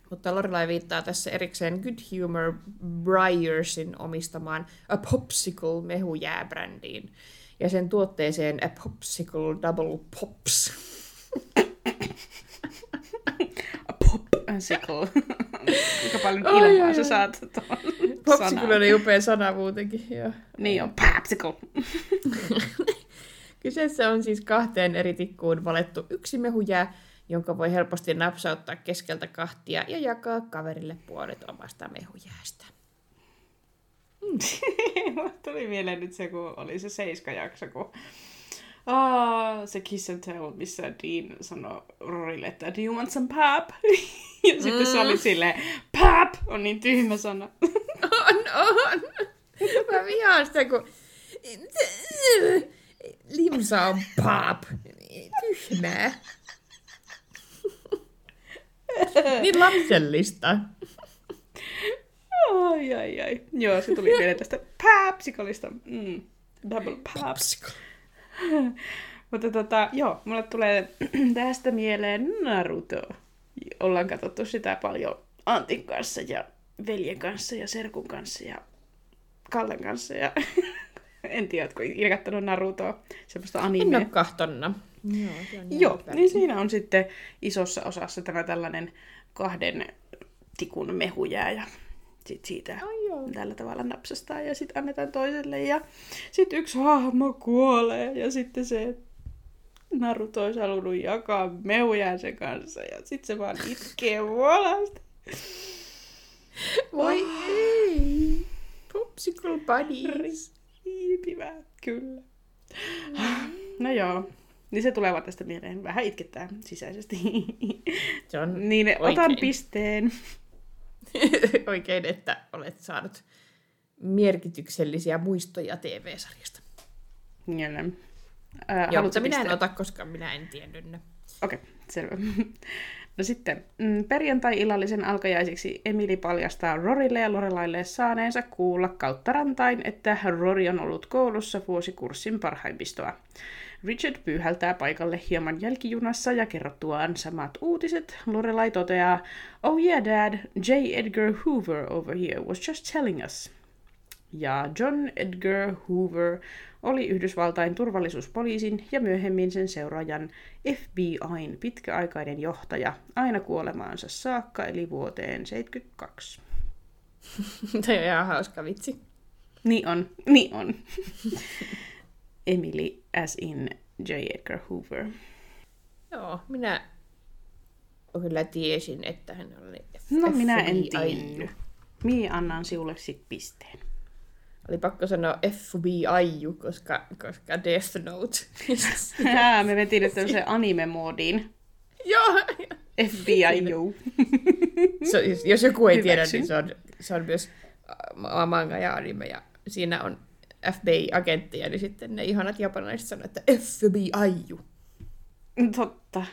mutta Lorelai viittaa tässä erikseen Good Humor Briarsin omistamaan A Popsicle mehujääbrändiin ja sen tuotteeseen A Popsicle Double Pops. A popsicle. Kuinka paljon Ai, ilmaa ai, sä saat tuon Popsicle on niin upea sana muutenkin. Joo. Niin on, popsicle. Kyseessä on siis kahteen eri tikkuun valettu yksi mehujää, jonka voi helposti napsauttaa keskeltä kahtia ja jakaa kaverille puolet omasta mehujäästä. Mulle tuli mieleen nyt se, kun oli se seiska-jakso, kun Ah, se Kiss and Tell, missä Dean sanoi Rorille, että do you want some pap? ja sitten se oli silleen, pap on niin tyhmä sana. On, on. Mä vihaan sitä, kun limsa on pap. Tyhmää. Niin lapsellista. ai, ai, ai. Joo, se tuli mieleen tästä papsikolista. Mm. Double pap. Mutta tota, joo, mulle tulee tästä mieleen Naruto. Ollaan katsottu sitä paljon Antin kanssa ja veljen kanssa ja Serkun kanssa ja Kallen kanssa. Ja en tiedä, ootko ikinä kattonut Narutoa, semmoista En animea. oo kahtonna. Joo, se on Joo, niin siinä on sitten isossa osassa tämä tällainen kahden tikun mehujää ja sit siitä tällä tavalla napsastaa ja sitten annetaan toiselle ja sitten yksi hahmo kuolee ja sitten se Naruto olisi halunnut jakaa mehujää sen kanssa ja sitten se vaan itkee vuolasti. Voi ei. Popsicle buddies. Riipivää, kyllä. No joo, niin se tulee vaan tästä mieleen. Vähän itkettää sisäisesti. Se on niin otan oikein. pisteen. oikein, että olet saanut merkityksellisiä muistoja TV-sarjasta. Kyllä. Ää, Joo, mutta minä en ota, koska minä en tiennyt ne. Okei, okay, selvä. No sitten, mm, perjantai-illallisen alkajaisiksi Emily paljastaa Rorille ja Lorelaille saaneensa kuulla kautta rantain, että Rory on ollut koulussa vuosikurssin parhaimmistoa. Richard pyyhältää paikalle hieman jälkijunassa ja kerrottuaan samat uutiset, Lorelai toteaa, Oh yeah dad, J. Edgar Hoover over here was just telling us. Ja John Edgar Hoover oli Yhdysvaltain turvallisuuspoliisin ja myöhemmin sen seuraajan FBIn pitkäaikainen johtaja aina kuolemaansa saakka, eli vuoteen 72. Toi on ihan hauska vitsi. Niin on, niin on. Emily as in J. Edgar Hoover. Joo, minä kyllä tiesin, että hän oli No minä en FBI. tiennyt. Mie annan sinulle sit pisteen. Oli pakko sanoa FBI, koska, koska Death Note. Hää, me vetiin nyt tämmöisen anime-moodiin. Joo, FBI, se, jos- jos joku ei tiedä, Hyväksyn. niin se on, se on myös äh, manga ja anime, ja siinä on FBI-agentteja, niin sitten ne ihanat japanilaiset sanoo, että FBI. Totta.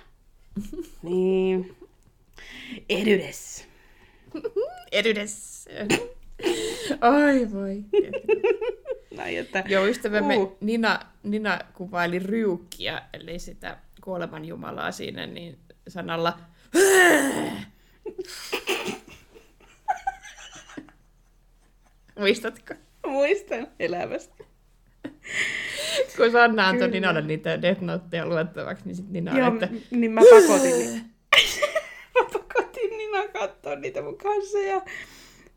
niin. Edydes. Edydes. Ai voi. Näin, että... Joo, ystävämme Uh. Nina, Nina kuvaili ryukkiä, eli sitä kuoleman jumalaa siinä, niin sanalla Muistatko? Muistan elämästä. Kun Sanna antoi. Ninalle niitä Death Noteja luettavaksi, niin sitten Nina Joo, että niin mä pakotin niitä. mä pakotin Nina katsoa niitä mun kanssa ja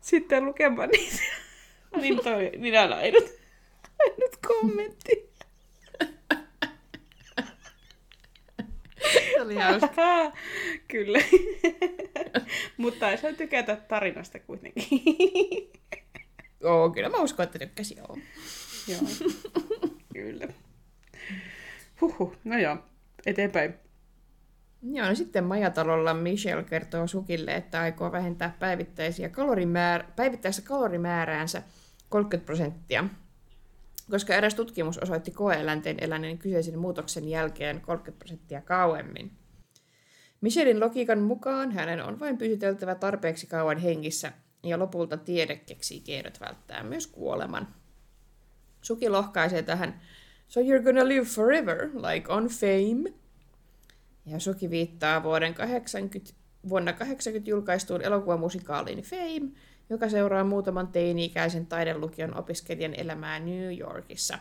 sitten lukemaan niitä. niin toi Ninan ainut, ainut kommentti. se oli hauska. Kyllä. Mutta ei saa tykätä tarinasta kuitenkin. Joo, kyllä mä uskon, että tykkäsi joo. joo. Kyllä. Huhhuh. No joo. Eteenpäin. Joo, no sitten majatalolla Michelle kertoo Sukille, että aikoo vähentää päivittäisiä kalorimäär... päivittäistä kalorimääräänsä 30 prosenttia, koska eräs tutkimus osoitti koeeläinten eläneen kyseisen muutoksen jälkeen 30 prosenttia kauemmin. Michelin logiikan mukaan hänen on vain pysyteltävä tarpeeksi kauan hengissä, ja lopulta tiede keksii keinot välttää myös kuoleman. Suki lohkaisee tähän, So you're gonna live forever, like on fame? Ja Suki viittaa vuoden 80, vuonna 80 julkaistuun elokuvamusikaaliin Fame, joka seuraa muutaman teini-ikäisen taidelukion opiskelijan elämää New Yorkissa.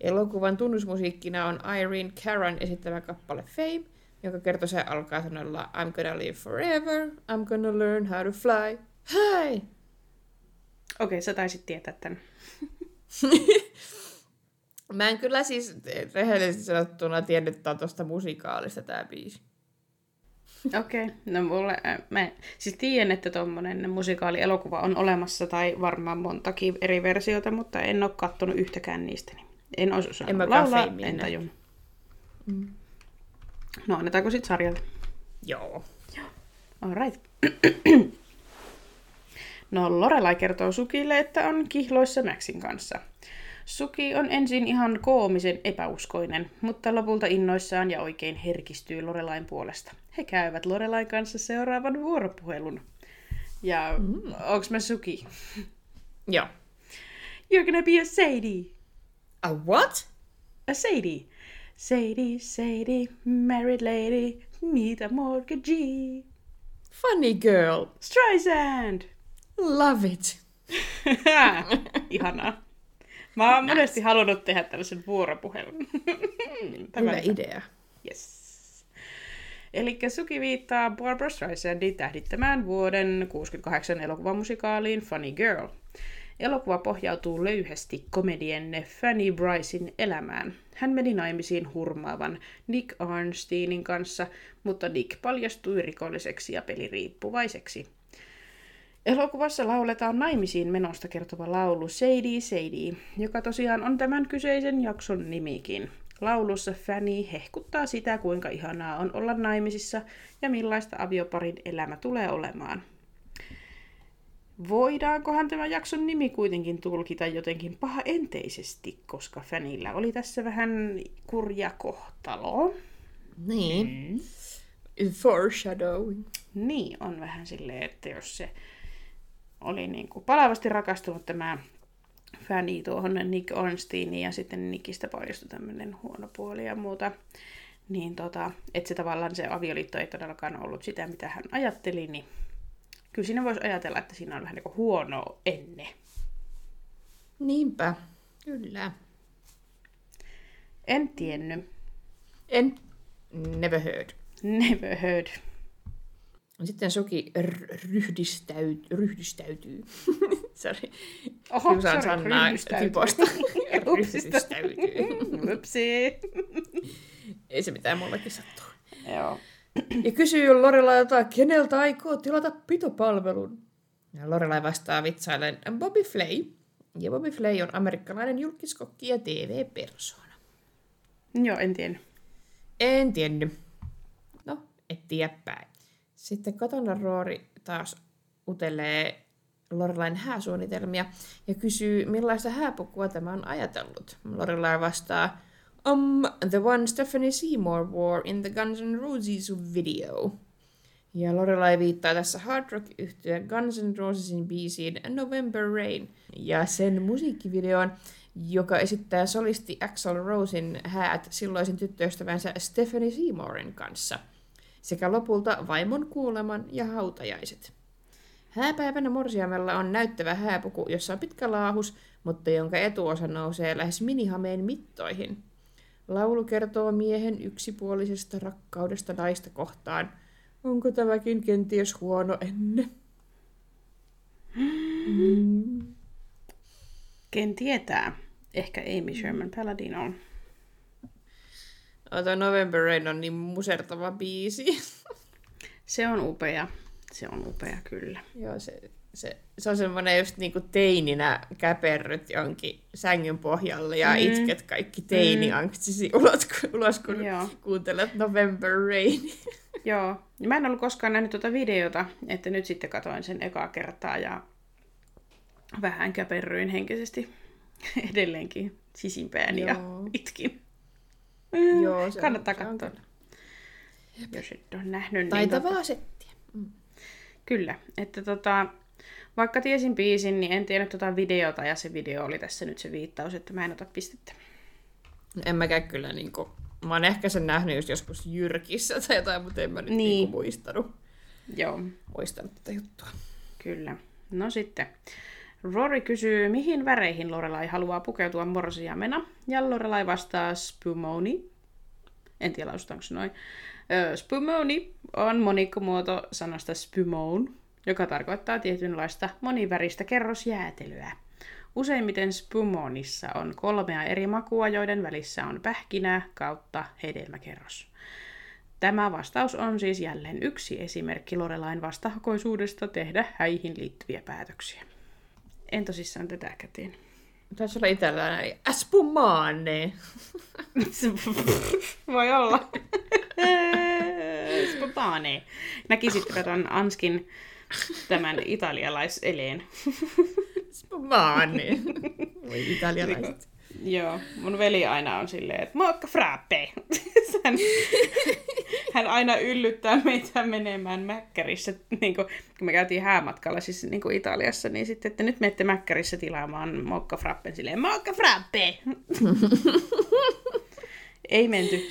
Elokuvan tunnusmusiikkina on Irene Caron esittämä kappale Fame, jonka kertoo alkaa sanoilla I'm gonna live forever, I'm gonna learn how to fly. Hi! Okei, sä taisit tietää tämän. Mä en kyllä siis rehellisesti sanottuna tiennyt tuosta musikaalista tää biisi. Okei, okay. no mulle, äh, mä siis tiedän, että tuommoinen musikaalielokuva on olemassa tai varmaan montakin eri versiota, mutta en ole kattonut yhtäkään niistä. Niin en olisi osannut En laulaa, en tajunnut. No annetaanko sitten sarjalle? Joo. Alright. no Lorelai kertoo Sukille, että on kihloissa Maxin kanssa. Suki on ensin ihan koomisen epäuskoinen, mutta lopulta innoissaan ja oikein herkistyy Lorelain puolesta. He käyvät Lorelain kanssa seuraavan vuoropuhelun. Ja mm. onks mä Suki? Joo. You're gonna be a Sadie. A what? A Sadie. Sadie, Sadie, married lady, meet a mortgagee. Funny girl. Streisand! Love it. Ihanaa. Mä oon monesti halunnut tehdä tällaisen vuoropuhelun. Tämä Hyvä idea. Yes. Eli Suki viittaa Barbara Streisandin tähdittämään vuoden 68 elokuvamusikaaliin Funny Girl. Elokuva pohjautuu löyhästi komedienne Fanny Brycein elämään. Hän meni naimisiin hurmaavan Nick Arnsteinin kanssa, mutta Nick paljastui rikolliseksi ja peliriippuvaiseksi. Elokuvassa lauletaan naimisiin menosta kertova laulu Sadie Sadie, joka tosiaan on tämän kyseisen jakson nimikin. Laulussa Fanny hehkuttaa sitä, kuinka ihanaa on olla naimisissa ja millaista avioparin elämä tulee olemaan. Voidaankohan tämä jakson nimi kuitenkin tulkita jotenkin paha enteisesti, koska Fanilla oli tässä vähän kurja kohtalo. Niin. Mm. Foreshadowing. Niin, on vähän silleen, että jos se oli niin kuin palavasti rakastunut tämä fani tuohon Nick Ornsteiniin ja sitten Nickistä paljastui tämmöinen huono puoli ja muuta, niin tota, että se tavallaan se avioliitto ei todellakaan ollut sitä, mitä hän ajatteli, niin kyllä siinä voisi ajatella, että siinä on vähän niin huono enne. Niinpä, kyllä. En tiennyt. En never heard. Never heard. Sitten Soki ryhdistäyt, ryhdistäytyy. Sorry. Oho, Kiusaan sorry, Sannaa ryhdistäytyy. typosta. Ryhdistäytyy. Upsi. Ei se mitään mullekin sattuu. Joo. Ja kysyy Lorelailta, keneltä aikoo tilata pitopalvelun. Ja Lorelai vastaa vitsailen Bobby Flay. Ja Bobby Flay on amerikkalainen julkiskokki ja TV-persoona. Joo, en tiennyt. En tiennyt. No, et tiedä päin. Sitten kotona Roori taas utelee Lorelain hääsuunnitelmia ja kysyy, millaista hääpukua tämä on ajatellut. Lorelai vastaa, um, the one Stephanie Seymour wore in the Guns N' Roses video. Ja Lorelai viittaa tässä hard rock yhtyä Guns N' Rosesin biisiin November Rain ja sen musiikkivideon, joka esittää solisti Axl Rosein häät silloisen tyttöystävänsä Stephanie Seymourin kanssa, sekä lopulta vaimon kuoleman ja hautajaiset. Hääpäivänä Morsiamella on näyttävä hääpuku, jossa on pitkä laahus, mutta jonka etuosa nousee lähes minihameen mittoihin. Laulu kertoo miehen yksipuolisesta rakkaudesta naista kohtaan. Onko tämäkin kenties huono enne? Mm. Ken tietää? Ehkä Amy Sherman Palladino. Oh, toi November Rain on niin musertava biisi. Se on upea. Se on upea, kyllä. Joo, se, se, se on semmoinen just niinku teininä käperryt jonkin sängyn pohjalle ja Mm. mm. itket kaikki teiniangstisi ulos, ulos kun Joo. kuuntelet November Rain. Joo. Ja Mä en ollut koskaan nähnyt tuota videota, että nyt sitten katoin sen ekaa kertaa ja vähän käperryin henkisesti edelleenkin sisimpään ja Joo. itkin. Joo, se on- Kannattaa se on katsoa. Jos et ole nähnyt, niin Taitavaa tota- settiä. Kyllä, että tota, vaikka tiesin biisin, niin en tiennyt tota videota, ja se video oli tässä nyt se viittaus, että mä en ota pistettä. En mäkään kyllä niinku... Mä oon ehkä sen nähnyt just joskus Jyrkissä tai jotain, mutta en mä nyt Niin. niin. niinku muistanut, Joo, muistanut tätä juttua. kyllä. No sitten. Rory kysyy, mihin väreihin Lorelai haluaa pukeutua morsiamena, ja Lorelai vastaa spumoni. En tiedä, lausutaanko se noin. Spumoni on monikkomuoto sanasta spumone, joka tarkoittaa tietynlaista moniväristä kerrosjäätelyä. Useimmiten spumonissa on kolmea eri makua, joiden välissä on pähkinä kautta hedelmäkerros. Tämä vastaus on siis jälleen yksi esimerkki Lorelain vastahakoisuudesta tehdä häihin liittyviä päätöksiä. En tosissaan tätä käteen. Taisi olla italialainen Spumane. Voi olla. Spontane. Näkisitkö tuon Anskin tämän italialaiseleen? Spumane. Voi italialaiset. Joo, mun veli aina on silleen, että moikka frappe. hän, hän aina yllyttää meitä menemään Mäkkärissä, niin kuin, kun me käytiin häämatkalla siis niin kuin Italiassa, niin sitten, että nyt menette Mäkkärissä tilaamaan moikka frappen silleen, moikka frappe. Ei menty.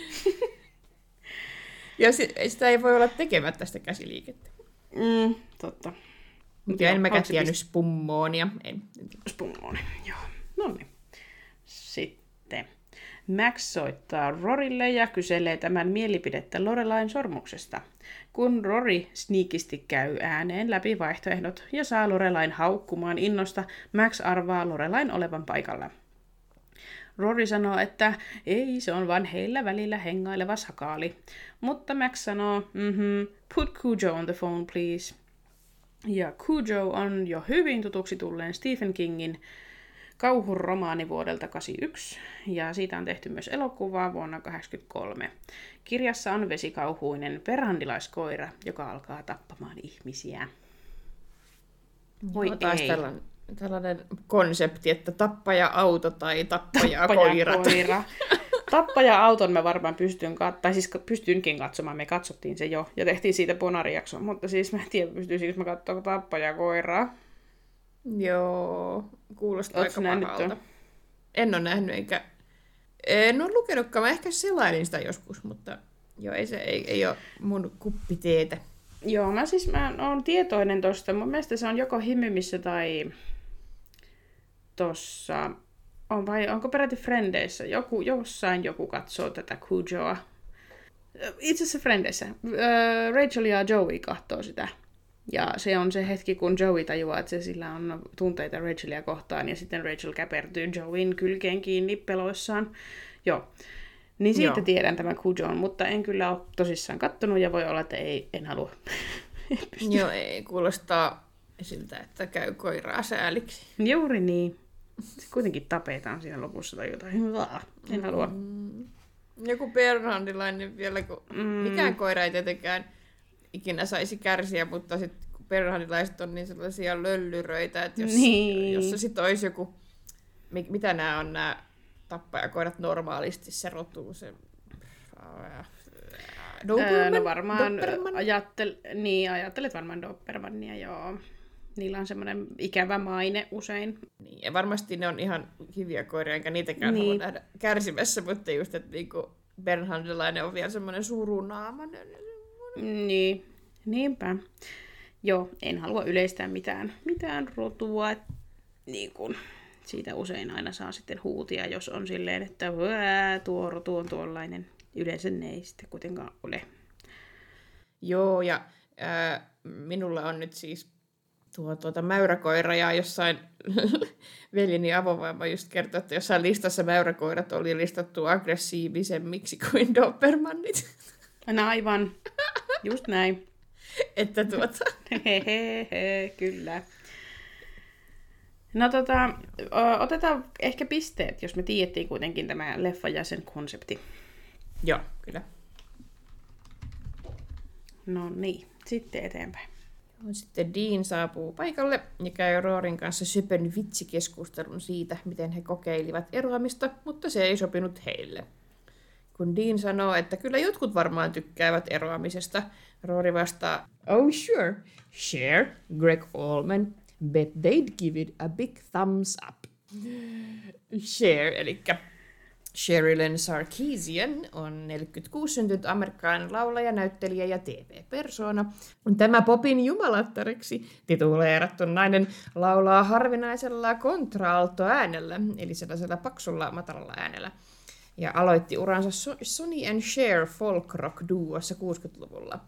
Ja si- sitä ei voi olla tekemättä sitä käsiliikettä. Mm, totta. Mutta en mäkään tiennyt spummonia. En. Spumone, joo. No niin. Sitten. Max soittaa Rorille ja kyselee tämän mielipidettä Lorelain sormuksesta. Kun Rory sniikisti käy ääneen läpi vaihtoehdot ja saa Lorelain haukkumaan innosta, Max arvaa Lorelain olevan paikalla. Rory sanoo, että ei, se on vaan heillä välillä hengaileva sakaali. Mutta Max sanoo, mhm, put Cujo on the phone please. Ja Cujo on jo hyvin tutuksi tulleen Stephen Kingin kauhuromaani vuodelta 1981, ja siitä on tehty myös elokuvaa vuonna 1983. Kirjassa on vesikauhuinen perhandilaiskoira, joka alkaa tappamaan ihmisiä. Voi Joo, taas ei. tällainen, tällainen konsepti, että tappaja-auto tai tappaja-koirat. Tappaja-koira. Tappaja-auton mä varmaan pystyn, kat- tai siis pystynkin katsomaan, me katsottiin se jo, ja tehtiin siitä Bonari-jakso, mutta siis mä en tiedä, pystyisikö mä katsoa tappaja-koiraa. Joo, kuulostaa Ootko aika pahalta. En ole nähnyt, enkä... En ole lukenutkaan, mä ehkä selailin sitä joskus, mutta joo, ei se ei, ei ole mun kuppiteetä. Joo, mä siis mä oon tietoinen tosta. Mun mielestä se on joko Himymissä tai tossa, on vai onko peräti Frendeissä? Joku, jossain joku katsoo tätä Kujoa. Itse asiassa Frendeissä. Rachel ja Joey katsoo sitä. Ja se on se hetki, kun Joey tajuaa, että se sillä on tunteita Rachelia kohtaan, ja sitten Rachel käpertyy Joeyn kylkeen kiinni peloissaan. Joo. Niin siitä Joo. tiedän tämän Kujon, mutta en kyllä ole tosissaan kattonut, ja voi olla, että ei, en halua. En. Joo, ei kuulostaa siltä, että käy koiraa sääliksi. Juuri niin. Se kuitenkin tapetaan siinä lopussa tai jotain. Hyvää. En halua. Joku perhandilainen vielä, kun Mm. mikään koira ei tietenkään ikinä saisi kärsiä, mutta sitten kun perhandilaiset on niin sellaisia löllyröitä, että jos, Niin. jos se sitten olisi joku, mi- mitä nämä on nämä tappajakoirat normaalisti, se rotu, se... Öö, Doberman? no varmaan Doberman? ajattel, niin, ajattelet varmaan Dobermania, joo. Niillä on semmoinen ikävä maine usein. Niin, ja varmasti ne on ihan hyviä koiria, enkä niitäkään niin. halua nähdä kärsimässä, mutta just, että niinku Bernhardilainen on vielä semmoinen surunaamainen. Niin, niinpä. Joo, en halua yleistää mitään, mitään rotua. Niin kun, siitä usein aina saa sitten huutia, jos on silleen, että "Vää, tuo rotu on tuollainen. Yleensä ne ei sitten kuitenkaan ole. Joo, ja ää, minulla on nyt siis tuo tuota mäyräkoira, ja jossain veljeni avovaima just kertoi, että jossain listassa mäyräkoirat oli listattu aggressiivisemmiksi kuin Dobermannit. No aivan, just näin. että tuota, Hehehe, kyllä. No tota, otetaan ehkä pisteet, jos me tiedettiin kuitenkin tämä leffa ja sen konsepti. joo, kyllä. No niin, sitten eteenpäin. Sitten Dean saapuu paikalle ja käy Roorin kanssa sypön vitsikeskustelun siitä, miten he kokeilivat eroamista, mutta se ei sopinut heille. Kun Dean sanoo, että kyllä jotkut varmaan tykkäävät eroamisesta, Rory vastaa, Oh sure, Cher, Greg Allman, bet they'd give it a big thumbs up. Cher, eli Sherilyn Sarkeesian on 46 syntynyt amerikkalainen laulaja, näyttelijä ja TV-persoona. Tämä popin jumalattariksi tituleerattu nainen laulaa harvinaisella kontraaltoäänellä, eli sellaisella paksulla matalalla äänellä. Ja aloitti uransa So- Sonny and Cher folk rock duossa 60-luvulla.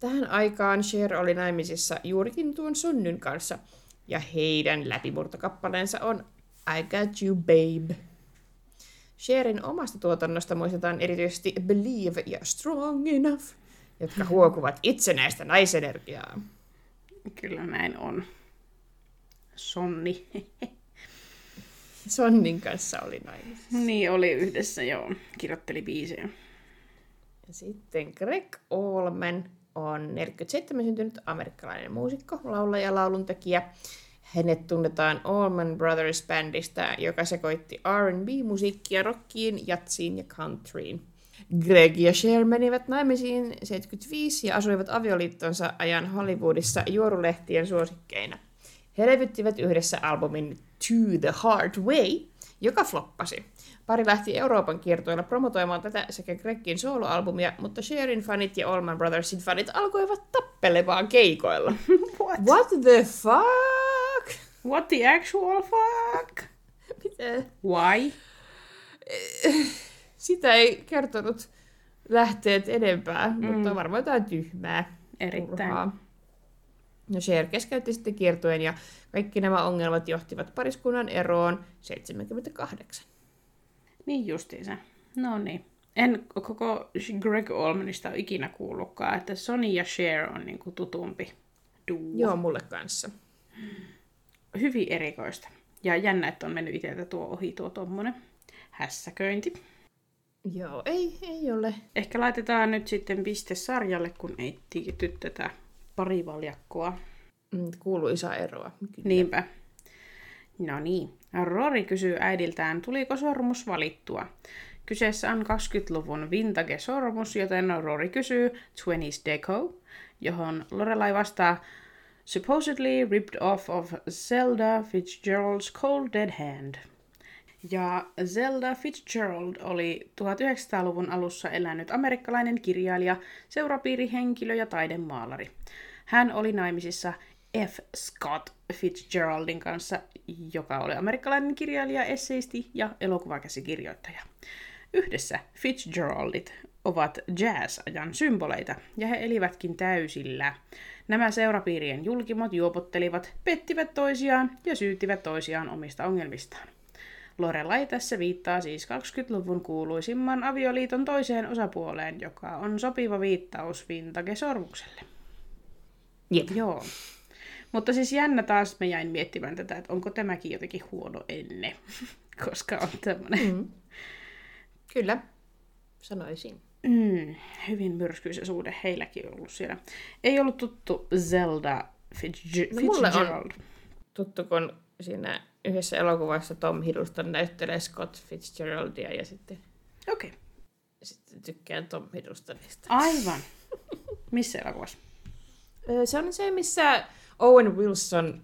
Tähän aikaan Cher oli naimisissa juurikin tuon Sonnyn kanssa, ja heidän läpimurtokappaleensa on I Got You Babe. Sherin omasta tuotannosta muistetaan erityisesti Believe ja Strong Enough, jotka huokuvat itsenäistä naisenergiaa. Kyllä näin on. Sonni. Sonnin kanssa oli naimisissa. niin oli yhdessä, joo. Kirjoitteli biisejä. Ja sitten Greg Allman on 47 syntynyt amerikkalainen muusikko, laulaja ja lauluntekijä. Hänet tunnetaan Allman Brothers Bandista, joka sekoitti R&B-musiikkia rockiin, jatsiin ja countryin. Greg ja Cher menivät naimisiin 75 ja asuivat avioliittonsa ajan Hollywoodissa juorulehtien suosikkeina. He levyttivät yhdessä albumin To the Hard Way, joka floppasi. Pari lähti Euroopan kiertoilla promotoimaan tätä sekä Gregin soloalbumia, mutta Sherin fanit ja Allman Brothersin fanit alkoivat tappelemaan keikoilla. What? What the fuck? What the actual fuck? Mitä? Why? Sitä ei kertonut lähteet enempää, mm. mutta varmaan jotain tyhmää. Erittäin. turhaa. No Cher keskeytti sitten kiertojen ja kaikki nämä ongelmat johtivat pariskunnan eroon 78. Niin justiinsa. No niin. En koko Greg Allmanista ole ikinä kuullutkaan, että Sonny ja Cher on niinku tutumpi duo. Joo, mulle kanssa. Hyvin erikoista. Ja jännä, että on mennyt itseltä tuo ohi tuo tommonen hässäköinti. Joo, ei, ei ole. Ehkä laitetaan nyt sitten piste sarjalle, kun ei tiity tätä parivaljakkoa. mm, kuuluisa eroa. Kyllä. Niinpä. No niin. Rory kysyy äidiltään, tuliko sormus valittua. Kyseessä on 20-luvun vintage-sormus, joten Rory kysyy 20s deco, johon Lorelai vastaa supposedly ripped off of Zelda Fitzgerald's Cold Dead Hand. Ja Zelda Fitzgerald oli 1900-luvun alussa elänyt amerikkalainen kirjailija, seurapiirihenkilö ja taidemaalari. Hän oli naimisissa F. Scott Fitzgeraldin kanssa, joka oli amerikkalainen kirjailija, esseisti ja elokuvakäsikirjoittaja. Yhdessä Fitzgeraldit ovat jazz-ajan symboleita, ja he elivätkin täysillä. Nämä seurapiirien julkimot juopottelivat, pettivät toisiaan ja syyttivät toisiaan omista ongelmistaan. Lorelai tässä viittaa siis 20-luvun kuuluisimman avioliiton toiseen osapuoleen, joka on sopiva viittaus Vintage-sormukselle. Jep. Joo. Mutta siis jännä taas, mä jäin miettimään tätä, että onko tämäkin jotenkin huono enne, koska on tämmöinen Mm. Kyllä, sanoisin. mm, hyvin myrskyisä suhde heilläkin ollut siellä. Ei ollut tuttu Zelda Fitzg- No, mulle on. Fitzgerald. Tuttu, kun siinä yhdessä elokuvassa Tom Hiddleston näyttelee Scott Fitzgeraldia ja sitten, Okei, okay. sitten tykkään Tom Hiddlestonista. aivan. Missä elokuvassa? Se on se, missä Owen Wilson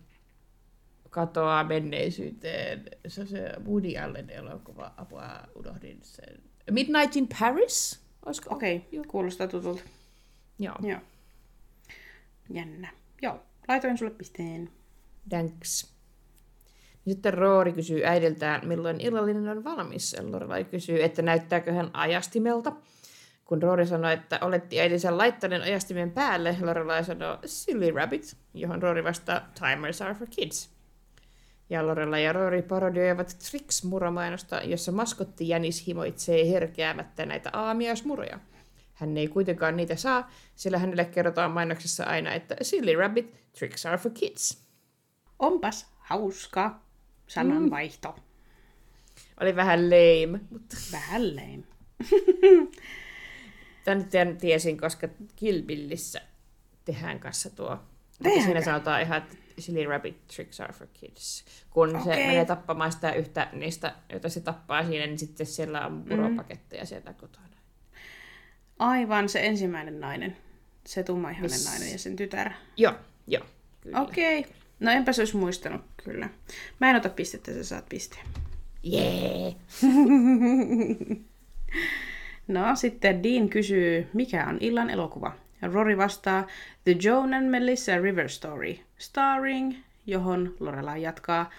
katoaa menneisyyteen. Se on se Woody Allen elokuva. Apua, unohdin sen. Midnight in Paris? Olisiko? Okei, okay. kuulostaa tutulta. Joo. Joo. Jännä. Joo, laitoin sulle pisteen. Thanks. Sitten Roori kysyy äidiltään, milloin illallinen on valmis. Lorelai kysyy, että näyttääkö hän ajastimelta. Kun Roori sanoi, että oletti äitinsä laittaneen ajastimen päälle, Lorelai sanoo silly rabbit, johon Roori vastaa timers are for kids. Ja Lorelai ja Roori parodioivat Trix-muromainosta, jossa maskotti Jänis himoitsee herkeämättä näitä aamiaismuroja. Hän ei kuitenkaan niitä saa, sillä hänelle kerrotaan mainoksessa aina, että silly rabbit, tricks are for kids. Onpas hauska sananvaihto. Mm. Oli vähän lame, mutta Vähän lame. tämän tiesin, koska Kill Billissä tehdään kanssa tuo. Tehdäänkö? siinä sanotaan ihan, että Silly Rabbit Tricks are for kids. Kun okay. se menee tappamaan sitä yhtä niistä, joita se tappaa siinä, niin sitten siellä on muropaketteja sieltä kotona. Aivan se ensimmäinen nainen. Se tummaihoinen Miss- nainen ja sen tytär. Joo, joo. Okei. Okay. No enpä se olisi muistanut, kyllä. Mä en ota pistettä, sä saat pisteen. Jee! No, sitten Dean kysyy, mikä on illan elokuva. Ja Rory vastaa, The Joan and Melissa River Story, starring, johon Lorelai jatkaa,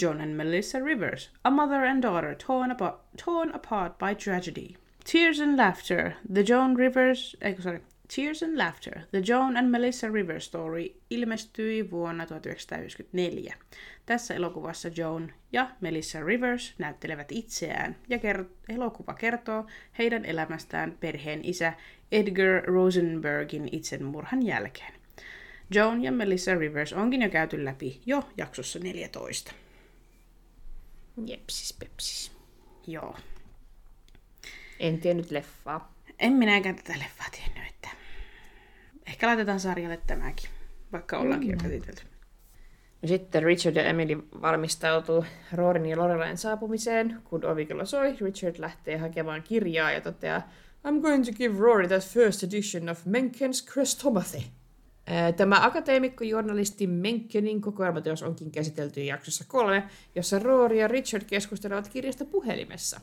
John and Melissa Rivers, a mother and daughter torn apart, torn apart by tragedy. Tears and Laughter, The Joan Rivers, eikö sorry, Tears and Laughter, The Joan and Melissa River Story ilmestyi vuonna 1994. Tässä elokuvassa Joan ja Melissa Rivers näyttelevät itseään ja ker- elokuva kertoo heidän elämästään perheen isä Edgar Rosenbergin itsemurhan jälkeen. Joan ja Melissa Rivers onkin jo käyty läpi jo jaksossa 14. Jepsis pepsis. Joo. En tiennyt leffaa. En minäkään tätä leffaa tiennyt, että ehkä laitetaan sarjalle tämäkin, vaikka ollaankin jo käsitelty. Sitten Richard ja Emily valmistautuu Roorin ja Lorelain saapumiseen. Kun ovikello soi, Richard lähtee hakemaan kirjaa ja toteaa I'm going to give Rory that first edition of Mencken's Chrestomathy. Ää, Tämä akateemikko-journalisti Menckenin kokoelmateos onkin käsitelty jaksossa kolme, jossa Rory ja Richard keskustelevat kirjasta puhelimessa.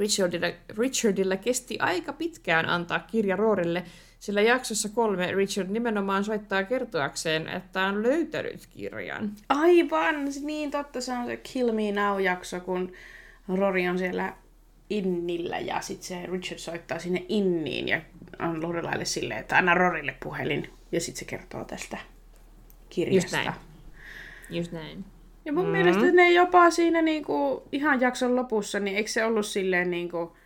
Richardilla, Richardilla kesti aika pitkään antaa kirja Roorille, sillä jaksossa kolme Richard nimenomaan soittaa kertoakseen, että on löytänyt kirjan. Aivan, niin totta, se on se Kill Me Now-jakso, kun Rory on siellä innillä ja sitten se Richard soittaa sinne inniin ja on Lorelaille silleen, että anna Rorille puhelin ja sitten se kertoo tästä kirjasta. Just näin. Just näin. Ja mun mm. mielestä ne jopa siinä niinku, ihan jakson lopussa, niin eikö se ollut silleen niinku,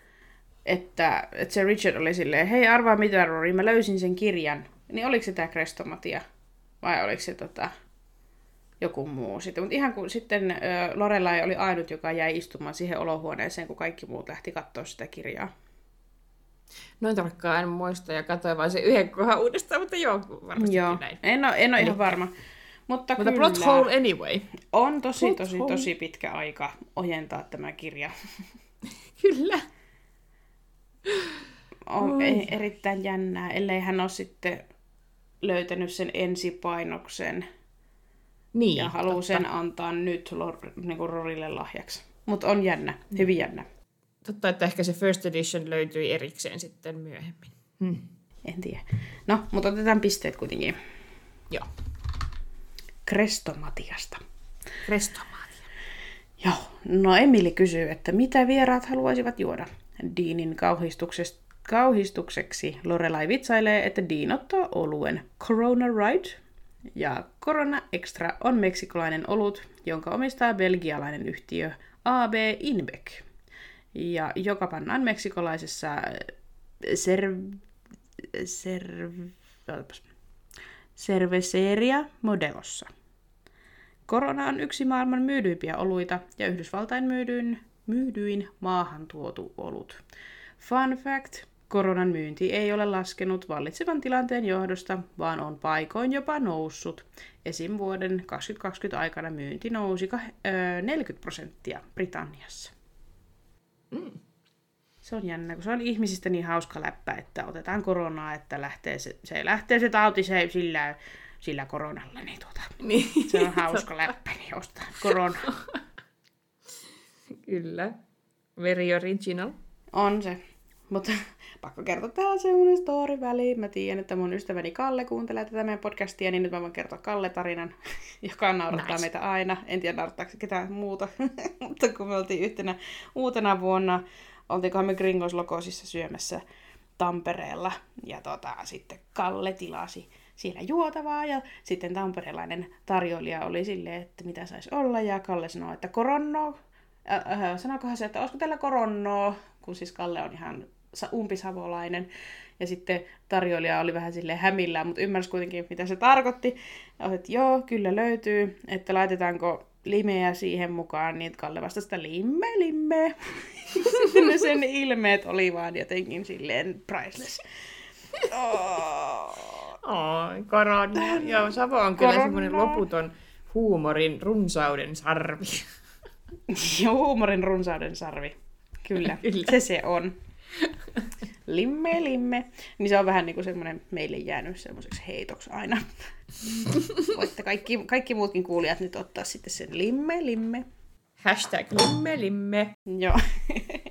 että, että se Richard oli silleen, hei arvaa mitä Rory, mä löysin sen kirjan. Niin oliko se tää Krestomatia? Vai oliko se tota, joku muu sitten? Mutta ihan kun sitten ö, Lorelai oli ainut, joka jäi istumaan siihen olohuoneeseen, kun kaikki muut lähti katsoa sitä kirjaa. Noin tarkkaan en muista ja katsoin vain se yhden kohan uudestaan, mutta joo, varmasti Joo, näin. en ole, en ole Eli- ihan varma. Mutta, Mutta kyllä, plot hole anyway. on tosi, Plot tosi, hole. tosi pitkä aika ojentaa tämä kirja. Kyllä. On e- erittäin jännää, ellei hän ole sitten löytänyt sen ensipainoksen Niin, ja haluaa sen antaa nyt Lor- niin kuin Rorille lahjaksi. Mutta on jännä, hyvin jännä. Totta, että ehkä se first edition löytyi erikseen sitten myöhemmin. Hmm. En tiedä. No, mutta otetaan pisteet kuitenkin. Joo. Krestomatiasta. Restomaatia. Joo, no Emili kysyy, että mitä vieraat haluaisivat juoda? Kauhistuksesta kauhistukseksi Lorelai vitsailee, että Dean ottaa oluen Corona Ride. Ja Corona Extra on meksikolainen olut, jonka omistaa belgialainen yhtiö AB InBev. Ja joka pannaan meksikolaisessa serv... serv... ootapas. Cerveceria Modelossa. Korona on yksi maailman myydyimpiä oluita ja Yhdysvaltain myydyin, myydyin maahan tuotu olut. Fun fact, koronan myynti ei ole laskenut vallitsevan tilanteen johdosta, vaan on paikoin jopa noussut. Esim. vuoden 2020 aikana myynti nousi kah- öö, 40 prosenttia Britanniassa. Se on jännä, kun se on ihmisistä niin hauska läppä, että otetaan koronaa, että lähtee se, se lähtee se tauti se sillä, sillä koronalla, niin tuota, Niin. se on hauska läppä, niin ostetaan korona. Kyllä. Very original. On se. Mutta pakko kertoa tähän semmoinen story väliin. Mä tiedän, että mun ystäväni Kalle kuuntelee tätä meidän podcastia, niin nyt mä voin kertoa Kalle tarinan, joka naurattaa Nice. meitä aina. En tiedä naurattaako ketään muuta, mutta kun me oltiin yhtenä uutena vuonna, oltiinkohan me Gringos Lokosissa syömässä Tampereella, ja tota, sitten Kalle tilasi siellä juotavaa, ja sitten tamperelainen tarjoilija oli silleen, että mitä saisi olla, ja Kalle sanoi, että koronno, äh, äh, sanoikohan se, että olisiko teillä koronnoa, kun siis Kalle on ihan sa- umpisavolainen. Ja sitten tarjoilija oli vähän sille hämillään, mutta ymmärsi kuitenkin, mitä se tarkoitti. Ja oli, että joo, kyllä löytyy, että laitetaanko limeä siihen mukaan, niin Kalle vastasi, että limme, limme. sitten ne sen ilmeet oli vaan jotenkin silleen priceless. Oh. Oi, korona. Joo, Savo on kyllä semmoinen loputon huumorin runsauden sarvi. Ja huumorin runsauden sarvi. Kyllä, Kyllä. se se on. Limme, limme. Niin se on vähän niin kuin semmoinen meille jäänyt semmoiseksi heitoksi aina. Voitte kaikki, kaikki muutkin kuulijat nyt ottaa sitten sen limme, limme. Hashtag limme limme. Joo.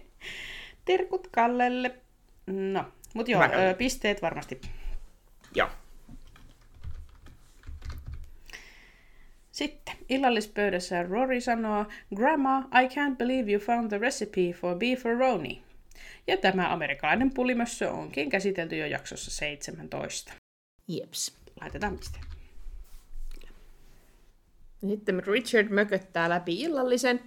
Terkut Kallelle. No, mut joo, ö, pisteet varmasti. Joo. Sitten illallispöydässä Rory sanoo, Grandma, I can't believe you found the recipe for beef roni. Ja tämä amerikkalainen pulimössö onkin käsitelty jo jaksossa 17. Jeps. Laitetaan piste. Sitten Richard mököttää läpi illallisen.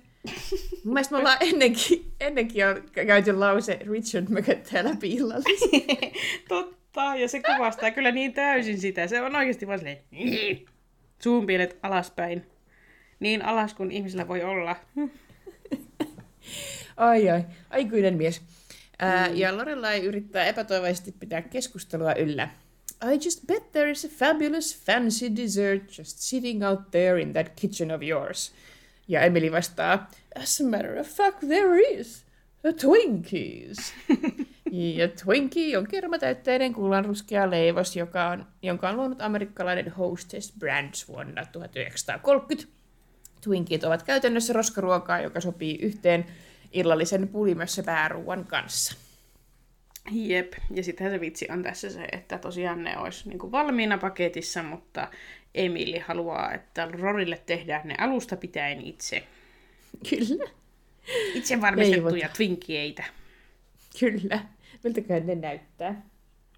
Mun mielestä me ollaan ennenkin, ennenkin on käyty lause Richard mököttää läpi illallisen. Totta, ja se kuvastaa kyllä niin täysin sitä. Se on oikeasti vaan silleen, suunpienet alaspäin. Niin alas kuin ihmisellä voi olla. Ai ai, aikuinen mies. Ää, Ja Lorelai yrittää epätoivoisesti pitää keskustelua yllä. I just bet there is a fabulous fancy dessert just sitting out there in that kitchen of yours. Ja Emily vastaa, as a matter of fact there is. A Twinkies. ja Twinkie on kermatäytteinen kullanruskea leivos, joka on, jonka on luonut amerikkalainen Hostess Brands vuonna 1930. Twinkiet ovat käytännössä roskaruokaa, joka sopii yhteen illallisen pulimössä pääruuan kanssa. Jep, ja sittenhän se vitsi on tässä se, että tosiaan ne olisi niin kuin valmiina paketissa, mutta Emili haluaa, että Rorille tehdään ne alusta pitäen itse. Kyllä, Itse valmistettuja Leivota. twinkieitä. kyllä. Miltäköhän ne näyttää?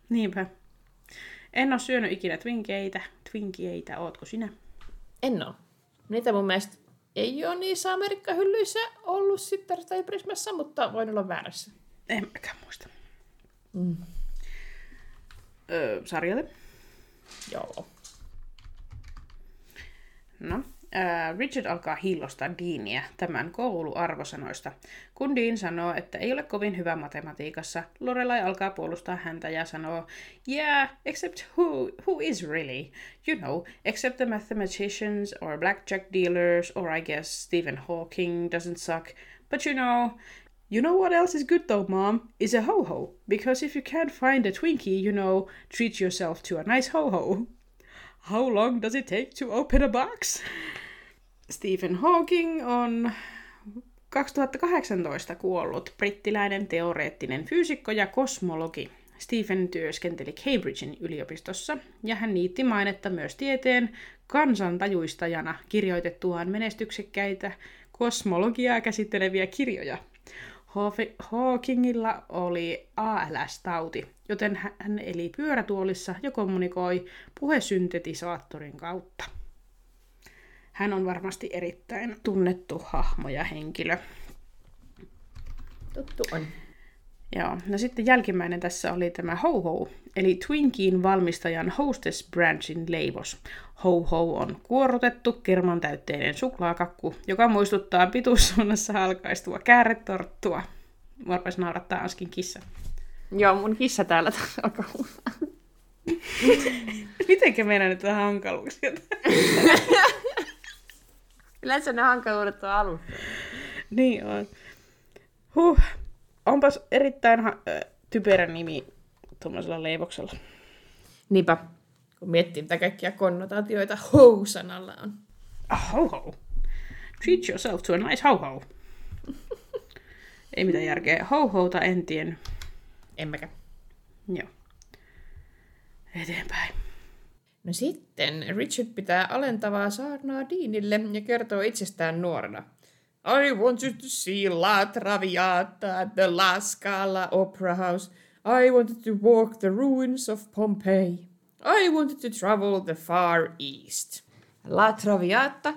Niinpä. En ole syönyt ikinä twinkieitä. Twinkieitä, ootko sinä? En oo. Niitä mun mielestä ei ole niissä Amerikka-hyllyissä ollut sitten tai Prismassa, mutta voin olla väärässä. En mäkään muista. Mm. Öö, sarjalle. Joo. No, Richard alkaa hiillostaa Deania tämän kouluarvosanoista. Kun Dean sanoo, että ei ole kovin hyvä matematiikassa, Lorelai alkaa puolustaa häntä ja sanoo, Yeah, except who, who is really? You know, except the mathematicians or blackjack dealers or I guess Stephen Hawking doesn't suck. But you know, You know what else is good though, Mom? Is a ho-ho. Because if you can't find a Twinkie, you know, treat yourself to a nice ho-ho. How long does it take to open a box? Stephen Hawking on 2018 kuollut brittiläinen teoreettinen fyysikko ja kosmologi. Stephen työskenteli Cambridgein yliopistossa ja hän niitti mainetta myös tieteen kansantajuistajana kirjoitettuaan menestyksekkäitä kosmologiaa käsitteleviä kirjoja. Hawkingilla oli ALS-tauti, joten hän eli pyörätuolissa ja kommunikoi puhesyntetisaattorin kautta. Hän on varmasti erittäin tunnettu hahmo ja henkilö. Tuttu on. Joo, no sitten jälkimmäinen tässä oli tämä Ho-Ho, eli Twinkien valmistajan Hostess Branchin leivos. Ho-Ho on kuorutettu kerman täytteinen suklaakakku, joka muistuttaa pituussuunnassa alkaistua kääretorttua. Varpais naurattaa Askin kissa. Joo, mun kissa täällä alkaa Mitenkä meidän nyt vähän hankaluuksia? Yleensä ne hankaluudet on alussa. Niin on. Huh. Onpas erittäin ha- typerä nimi tuommoisella leivoksella. Niinpä, kun miettii mitä kaikkia konnotaatioita ho-sanalla on. A ho-ho. Treat yourself to a nice ho-ho. Ei mitään järkeä. Ho-houta en tiennyt. Emmekä. Joo. Eteenpäin. No sitten Richard pitää alentavaa saarnaa Deanille ja kertoo itsestään nuorena. I wanted to see La Traviata at the La Scala Opera House. I wanted to walk the ruins of Pompeii. I wanted to travel the far east. La Traviata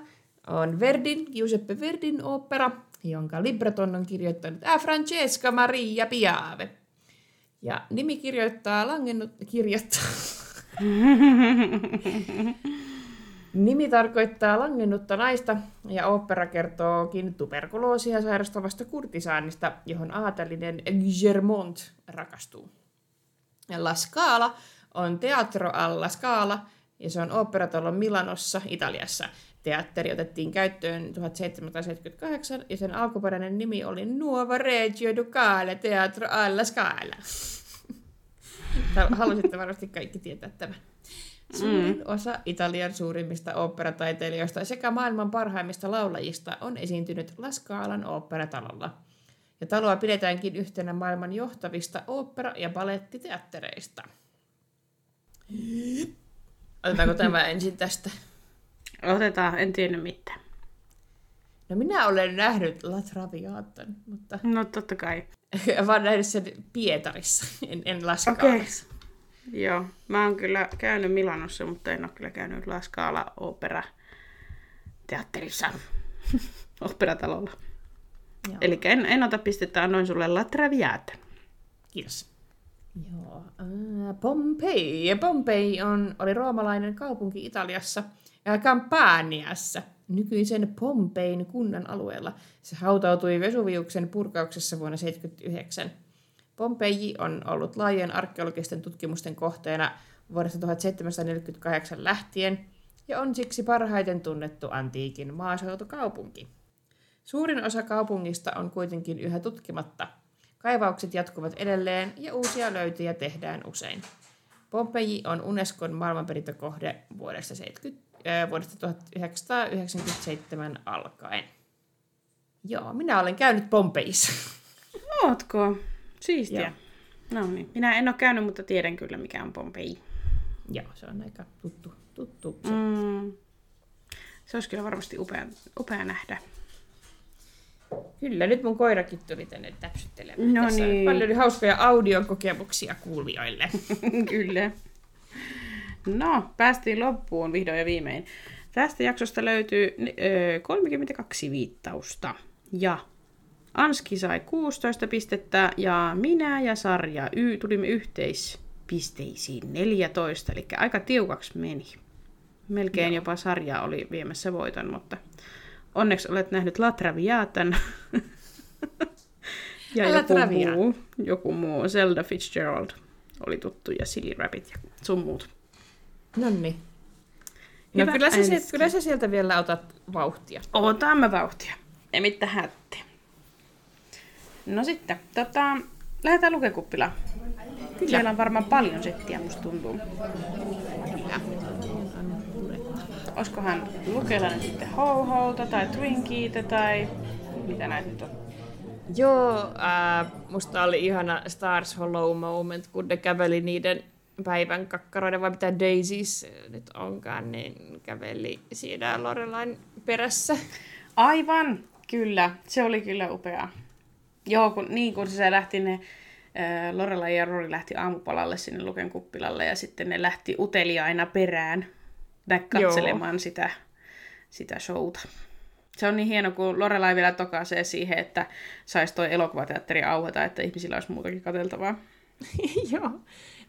on Verdin, Giuseppe Verdin opera, jonka libreton on kirjoittanut A Francesca Maria Piave. Ja nimi kirjoittaa langennut... Kirjoittaa... Nimi tarkoittaa langennutta naista ja opera kertookin tuberkuloosia sairastavasta kurtisaanista, johon aatelinen Germont rakastuu. La Scala on Teatro alla Scala ja se on operatalon Milanossa, Italiassa. Teatteri otettiin käyttöön 1778 ja sen alkuperäinen nimi oli Nuova Regio Ducale Teatro alla Scala. Haluaisitte varmasti kaikki tietää tämän. Suurin mm. osa Italian suurimmista oopperataiteilijoista sekä maailman parhaimmista laulajista on esiintynyt La Scalan oopperatalolla. Ja taloa pidetäänkin yhtenä maailman johtavista opera- ja balettiteattereista. Otetaanko tämä ensin tästä? Otetaan, en tiedä mitään. No minä olen nähnyt La Traviatan, mutta... No totta kai. Vaan nähnyt sen Pietarissa, en, en La Scalassa. Okay. Joo, mä oon kyllä käynyt Milanossa, mutta en ole kyllä käynyt La Scala Opera teatterissa, operatalolla. Eli en, en ota pistettä, annoin sulle La Traviata. Kiitos. Joo, äh, Pompei. Pompei on, oli roomalainen kaupunki Italiassa, Campaniassa, nykyisen Pompein kunnan alueella. Se hautautui Vesuviuksen purkauksessa vuonna 1979. Pompeji on ollut laajojen arkeologisten tutkimusten kohteena vuodesta 1748 lähtien ja on siksi parhaiten tunnettu antiikin maaseutukaupunki. Suurin osa kaupungista on kuitenkin yhä tutkimatta. Kaivaukset jatkuvat edelleen ja uusia löytöjä tehdään usein. Pompeji on Unescon maailmanperintökohde vuodesta, 70, äh, vuodesta 1997 alkaen. Joo, minä olen käynyt Pompeissa. Ootko? Siistiä. Joo. No niin. Minä en ole käynyt, mutta tiedän kyllä, mikä on Pompei. Joo, se on aika tuttu. tuttu mm. Se olisi kyllä varmasti upea, upea nähdä. Kyllä, nyt mun koirakin tuli tänne täpsyttelemään. No niin. paljon hauskoja audiokokemuksia kuulijoille. kyllä. No, päästiin loppuun vihdoin ja viimein. Tästä jaksosta löytyy ö, 32 viittausta. Ja Anski sai 16 pistettä ja minä ja Sarja y, tulimme yhteispisteisiin 14, eli aika tiukaksi meni. Melkein jopa sarja oli viemässä voiton, mutta onneksi olet nähnyt La Traviatan. ja La joku Traviata. muu, joku muu, Zelda Fitzgerald oli tuttu ja Silly Rabbit ja sun muut. No Hyvä kyllä sä, sieltä, kyllä sä sieltä vielä otat vauhtia. Otamme vauhtia. Ei mitään hättiä. No sitten, tota, lähdetään lukekuppilaan. Kyllä. Siellä on varmaan paljon settiä, musta tuntuu. Kyllä. Olisikohan Lukella nyt sitten Ho-Holta tai Twinkiitä tai mitä näitä nyt on? Joo, äh, musta oli ihana Stars Hollow moment, kun ne käveli niiden päivän kakkaroiden, vai mitä Daisies nyt onkaan, niin käveli siinä Lorelain perässä. Aivan, kyllä. Se oli kyllä upeaa. Joo, kun, niin kun se lähti ne, äh, Lorelai ja Rory lähti aamupalalle sinne Luken kuppilalle ja sitten ne lähti uteliaina perään katselemaan sitä, sitä showta. Se on niin hieno, kun Lorelai vielä tokaisee siihen, että saisi toi elokuvateatteri auhata, että ihmisillä olisi muutakin katseltavaa. Joo.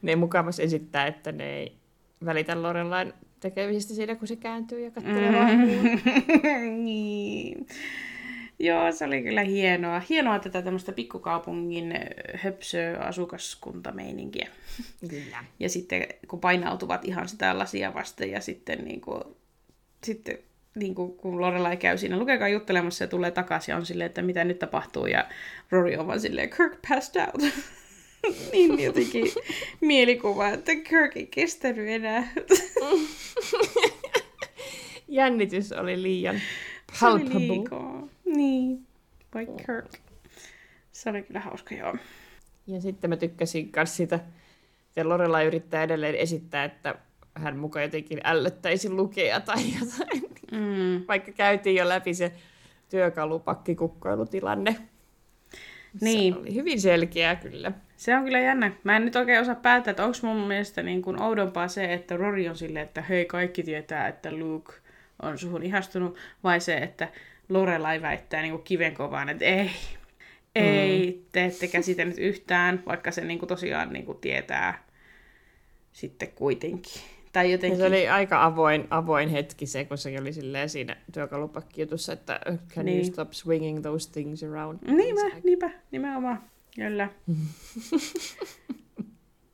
Ne mukavasti esittää, että ne ei välitä Lorelain tekemisistä siinä, kun se kääntyy ja katselee mm. muuta. niin. Joo, se oli kyllä hienoa. Hienoa tätä tämmöistä pikkukaupungin höpsö-asukaskuntameininkiä. Kyllä. Ja sitten kun painautuvat ihan sitä lasia vasten ja sitten, niin kuin, sitten niin kuin, kun Lorelai käy siinä lukekaa juttelemassa ja tulee takaisin ja on silleen, että mitä nyt tapahtuu ja Rory on vaan silleen, Kirk passed out. niin jotenkin mielikuva, että Kirk ei kestänyt enää. Jännitys oli liian palpable. Niin, vai Kirk. Se oli kyllä hauska, joo. Ja sitten mä tykkäsin myös sitä, että Lorelai yrittää edelleen esittää, että hän mukaan jotenkin ällöttäisi lukea tai jotain. Mm. Vaikka käytiin jo läpi se työkalupakkikukkoilutilanne. Niin. Se oli hyvin selkeää kyllä. Se on kyllä jännä. Mä en nyt oikein osaa päättää, että onko mun mielestä niin kuin oudompaa se, että Rory on silleen, että hei, kaikki tietää, että Luke on suhun ihastunut, vai se, että Lorelai väittää niin kuin kivenkovaan, että ei, ei, te ette käsitä nyt yhtään, vaikka se niin kuin tosiaan niin kuin tietää sitten kuitenkin. Tai Ja jotenkin... se oli aika avoin, avoin hetki se, kun se oli silleen siinä työkalupakkijutussa, että can Niin. you stop swinging those things around? Niinpä, niinpä, nimenomaan. Kyllä.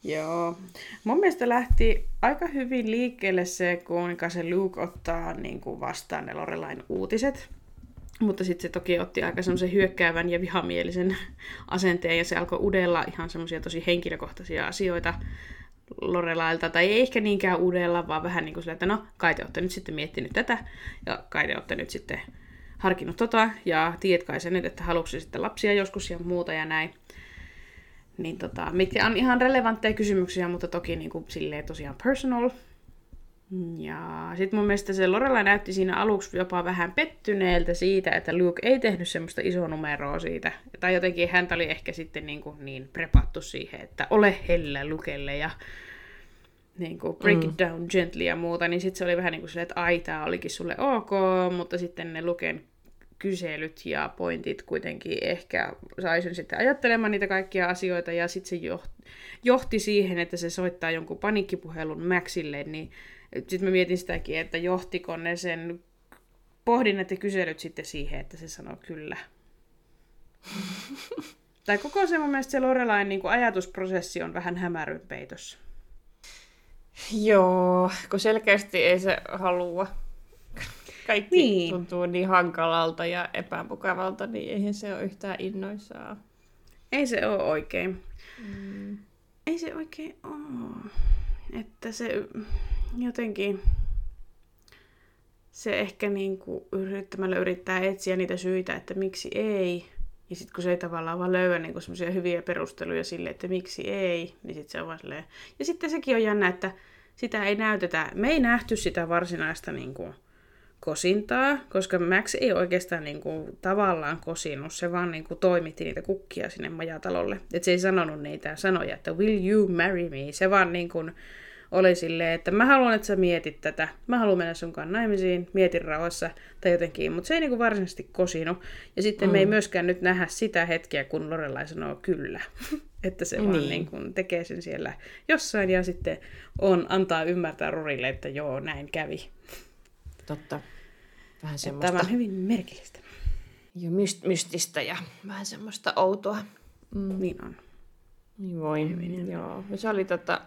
Joo. Mun mielestä lähti aika hyvin liikkeelle se, kuinka se Luke ottaa niin kuin vastaan ne Lorelain uutiset. Mutta sitten se toki otti aika semmoisen hyökkäävän ja vihamielisen asenteen ja se alkoi udella ihan semmoisia tosi henkilökohtaisia asioita Lorelailta, tai ei ehkä niinkään udella, vaan vähän niin kuin sillä, että no, kai te olette nyt sitten miettinyt tätä, ja kai te olette nyt sitten harkinnut tota, ja tiedät kai sen nyt, että haluatko sitten lapsia joskus ja muuta ja näin. Niin tota, mitkä on ihan relevantteja kysymyksiä, mutta toki niin kuin, silleen tosiaan personal. Ja sitten mun mielestä se Lorelai näytti siinä aluksi jopa vähän pettyneeltä siitä, että Luke ei tehnyt semmoista isoa numeroa siitä. Tai jotenkin häntä oli ehkä sitten niin, kuin niin prepattu siihen, että ole hellä Lukelle ja niin kuin break it down gently ja muuta, niin sitten se oli vähän niin kuin silleen, että ai, tää olikin sulle ok, mutta sitten ne Luken kyselyt ja pointit kuitenkin ehkä sai sen sitten ajattelemaan niitä kaikkia asioita, ja sitten se johti, siihen, että se soittaa jonkun paniikkipuhelun Maxille, niin sitten mä mietin sitäkin, että johtiko ne sen pohdinnat ja kyselyt sitten siihen, että se sanoo kyllä. tai koko se mun mielestä se Lorelain niin kuin ajatusprosessi on vähän hämäryn peitossa. Joo, kun selkeästi ei se halua. Kaikki niin. tuntuu niin hankalalta ja epämukavalta, niin eihän se ole yhtään innoissaan. Ei se ole oikein. Mm. Ei se oikein ole. Että se jotenkin... Se ehkä niinku yrittämällä yrittää etsiä niitä syitä, että miksi ei. Ja sitten kun se ei tavallaan vaan löydä niinku semmoisia hyviä perusteluja sille, että miksi ei, niin sitten se on vaan silleen... Ja sitten sekin on jännä, että sitä ei näytetä. Me ei nähty sitä varsinaista niinku kosintaa, koska Max ei oikeastaan niinku tavallaan kosinut, se vaan niinku toimitti niitä kukkia sinne majatalolle. Et se ei sanonut niitä sanoja, että will you marry me, se vaan niinku oli silleen, että mä haluan, että sä mietit tätä, mä haluan mennä sunkaan naimisiin, mietin rauhassa tai jotenkin, mutta se ei niinku varsinaisesti kosinut. Ja sitten mm. me ei myöskään nyt nähdä sitä hetkeä, kun Lorelai sanoo kyllä. Että se niin. vaan Niin. niin kuin tekee sen siellä jossain ja sitten on, antaa ymmärtää Rorille, että joo, näin kävi. Totta. Vähän semmoista Tämä on hyvin merkillistä. jo myst- mystistä ja vähän semmoista outoa. Mm. Niin on. Niin voi. Joo. Ja se oli tota,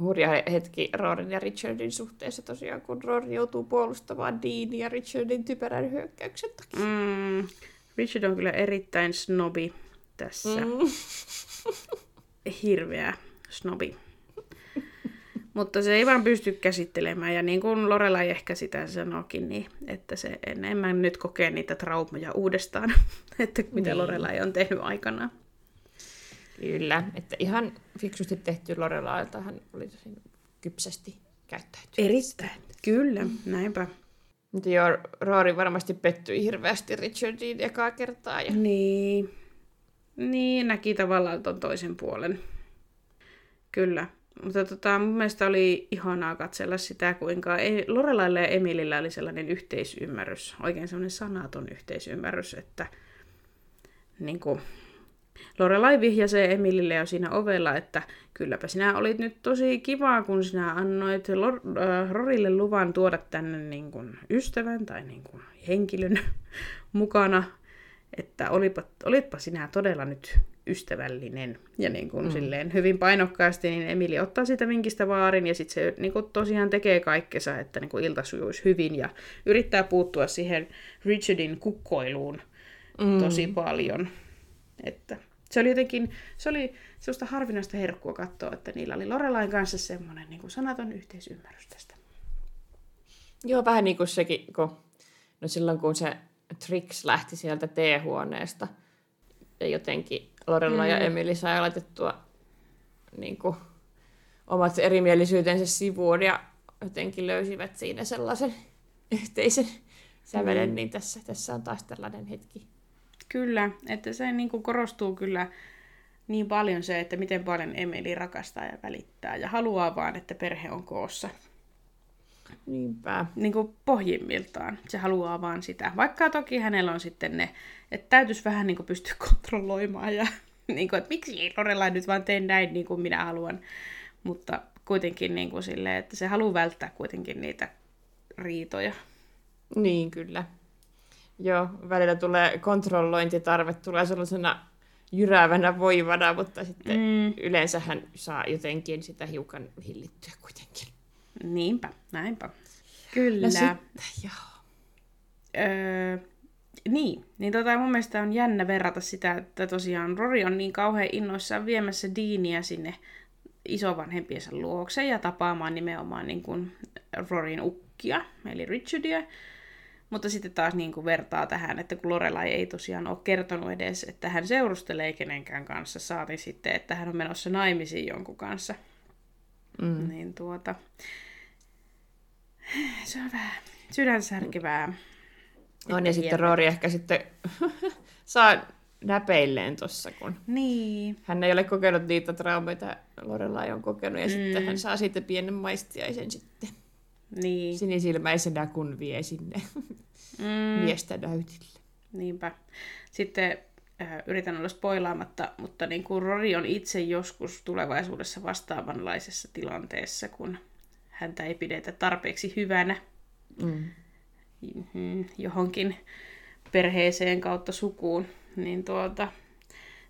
hurja he- hetki Rorin ja Richardin suhteessa tosiaan, kun Rory joutuu puolustamaan Dean ja Richardin typerän hyökkäyksen takia. Mm. Richard on kyllä erittäin snobi tässä. Mm. Hirveä snobi. Mutta se ei vaan pysty käsittelemään, ja niin kuin Lorelai ehkä sitä sanoikin, niin että se enemmän nyt kokee niitä traumoja uudestaan, että mitä Niin. Lorelai on tehnyt aikanaan. Kyllä, että ihan fiksusti tehty Lorelailta hän oli tosi kypsästi käyttäytynyt. Erittäin. Kyllä, näinpä. Mutta joo, Rory varmasti pettyi hirveästi Richardiin ekaa kertaa. Ja... Niin. Niin, näki tavallaan ton toisen puolen. Kyllä. Mutta tota, mun mielestä oli ihanaa katsella sitä, kuinka ei- Lorelailla ja Emilillä oli sellainen yhteisymmärrys, oikein sellainen sanaton yhteisymmärrys, että niin kuin, Lorelai vihjasee Emilille jo siinä ovella, että kylläpä sinä olit nyt tosi kivaa, kun sinä annoit Lor- äh, Rorille luvan tuoda tänne niin kuin ystävän tai niin kuin henkilön mukana, että olipa, olitpa sinä todella nyt ystävällinen. Ja niin kuin mm. silleen hyvin painokkaasti, niin Emili ottaa sitä vinkistä vaarin ja sitten se niin kuin tosiaan tekee kaikkensa, että niin kuin ilta sujuisi hyvin ja yrittää puuttua siihen Richardin kukkoiluun mm. tosi paljon. Että se oli jotenkin, se oli sellaista harvinaista herkkua katsoa, että niillä oli Lorelain kanssa semmoinen niin kuin sanaton yhteisymmärrys tästä. Joo, vähän niin kuin sekin, kun, no silloin kun se Trix lähti sieltä teehuoneesta ja jotenkin Lorella mm. ja Emily sai laitettua niin kuin, omat erimielisyytensä sivuun ja jotenkin löysivät siinä sellaisen yhteisen sävelen, mm. niin tässä, tässä on taas tällainen hetki. Kyllä, että se niin kuin korostuu kyllä niin paljon se, että miten paljon Emeli rakastaa ja välittää ja haluaa vaan, että perhe on koossa. Niinpä. Niin kuin pohjimmiltaan. Se haluaa vaan sitä. Vaikka toki hänellä on sitten ne, että täytyisi vähän niin kuin pystyä kontrolloimaan ja niin kuin, että miksi ei Lorelai nyt vaan tee näin niin kuin minä haluan. Mutta kuitenkin niin kuin silleen, että se haluaa välttää kuitenkin niitä riitoja. Niin, kyllä. Joo, välillä tulee kontrollointitarve, tulee sellaisena jyräävänä voivana, mutta sitten mm. yleensä hän saa jotenkin sitä hiukan hillittyä kuitenkin. Niinpä, näinpä. Kyllä. Ja sitten, joo. Öö, niin, niin tota, mun mielestä on jännä verrata sitä, että tosiaan Rory on niin kauhean innoissaan viemässä Deania sinne isovanhempiensa luokse ja tapaamaan nimenomaan niin kuin Rorin ukkia, eli Richardia. Mutta sitten taas niin kuin vertaa tähän, että kun Lorelai ei tosiaan ole kertonut edes, että hän seurustelee kenenkään kanssa, saati sitten, että hän on menossa naimisiin jonkun kanssa. Mm. Niin tuota, se on vähän sydänsärkevää. On, ja sitten Rory ehkä sitten saa näpeilleen tossa, kun Niin, hän ei ole kokenut niitä traumeita, Lorelai on kokenut, ja mm. sitten hän saa siitä pienen maistiaisen sitten niin. sinisilmäisenä, kun vie sinne Mm, miestä näytille. niinpä. Sitten äh, yritän olla spoilaamatta, mutta niin kuin Rory on itse joskus tulevaisuudessa vastaavanlaisessa tilanteessa, kun häntä ei pidetä tarpeeksi hyvänä Mm. mhm, johonkin perheeseen kautta sukuun, niin tuota,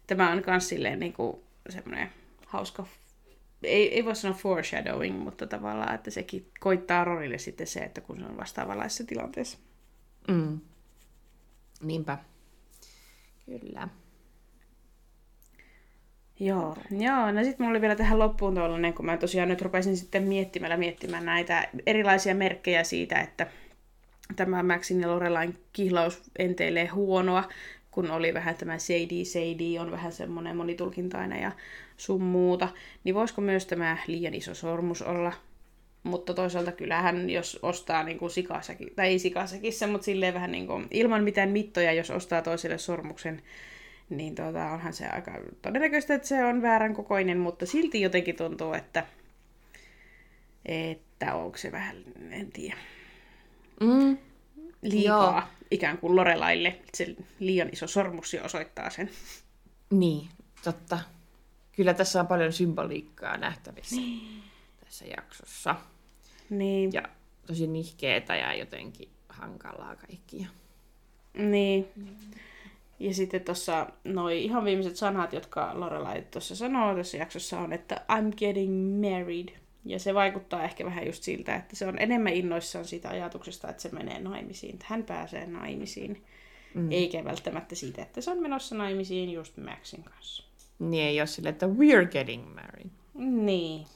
tämä on myös silleen niin kuin semmoinen hauska, ei, ei voi sanoa foreshadowing, mutta tavallaan, että sekin koittaa Rorille sitten se, että kun se on vastaavanlaisessa tilanteessa. Mm. Niinpä. Kyllä. Joo, joo. no sitten mulla oli vielä tähän loppuun tuollainen, kun mä tosiaan nyt rupesin sitten miettimällä miettimään näitä erilaisia merkkejä siitä, että tämä Maxin ja Lorelain kihlaus enteilee huonoa, kun oli vähän tämä Sadie, Sadie on vähän semmoinen monitulkintainen ja sun muuta, niin voisiko myös tämä liian iso sormus olla? Mutta toisaalta kyllähän, jos ostaa niin kuin sikasäki, tai ei sikasäkissä, mutta silleen vähän niin kuin, ilman mitään mittoja, jos ostaa toiselle sormuksen, niin tota, onhan se aika todennäköistä, että se on väärän kokoinen, mutta silti jotenkin tuntuu, että, että onko se vähän, en tiedä, Mm. liikaa Joo. ikään kuin Lorelaille. Se liian iso sormus jo osoittaa sen. Niin, totta. Kyllä tässä on paljon symboliikkaa nähtävissä tässä jaksossa. Niin. Ja tosi nihkeetä ja jotenkin hankalaa kaikkia. Niin. Ja sitten tuossa noi ihan viimeiset sanat, jotka Lorelai tuossa sanoo tässä jaksossa on, että I'm getting married. Ja se vaikuttaa ehkä vähän just siltä, että se on enemmän innoissaan siitä ajatuksesta, että se menee naimisiin, että hän pääsee naimisiin. Mm. Eikä välttämättä siitä, että se on menossa naimisiin just Maxin kanssa. Niin ei ole sille, että we're getting married. Niin.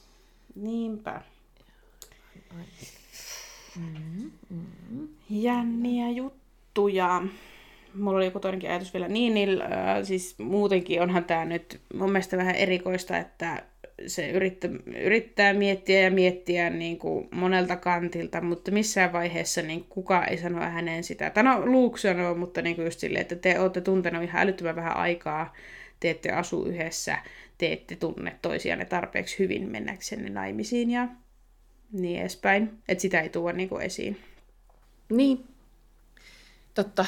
Niinpä. Mm-hmm. Jänniä juttuja. Mulla oli joku toinenkin ajatus vielä. Niin, niin äh, siis muutenkin onhan tämä nyt mun mielestä vähän erikoista, että se yrittää, yrittää miettiä ja miettiä niin kuin monelta kantilta, mutta missään vaiheessa niin kukaan ei sano häneen sitä. Tai no, Luke sanoo, mutta niin kuin just silleen, että te olette tuntenut ihan älyttömän vähän aikaa, te ette asu yhdessä, te ette tunne toisianne tarpeeksi hyvin mennäksenne naimisiin ja niin edespäin. Että sitä ei tuo niin kuin esiin. Niin. Totta.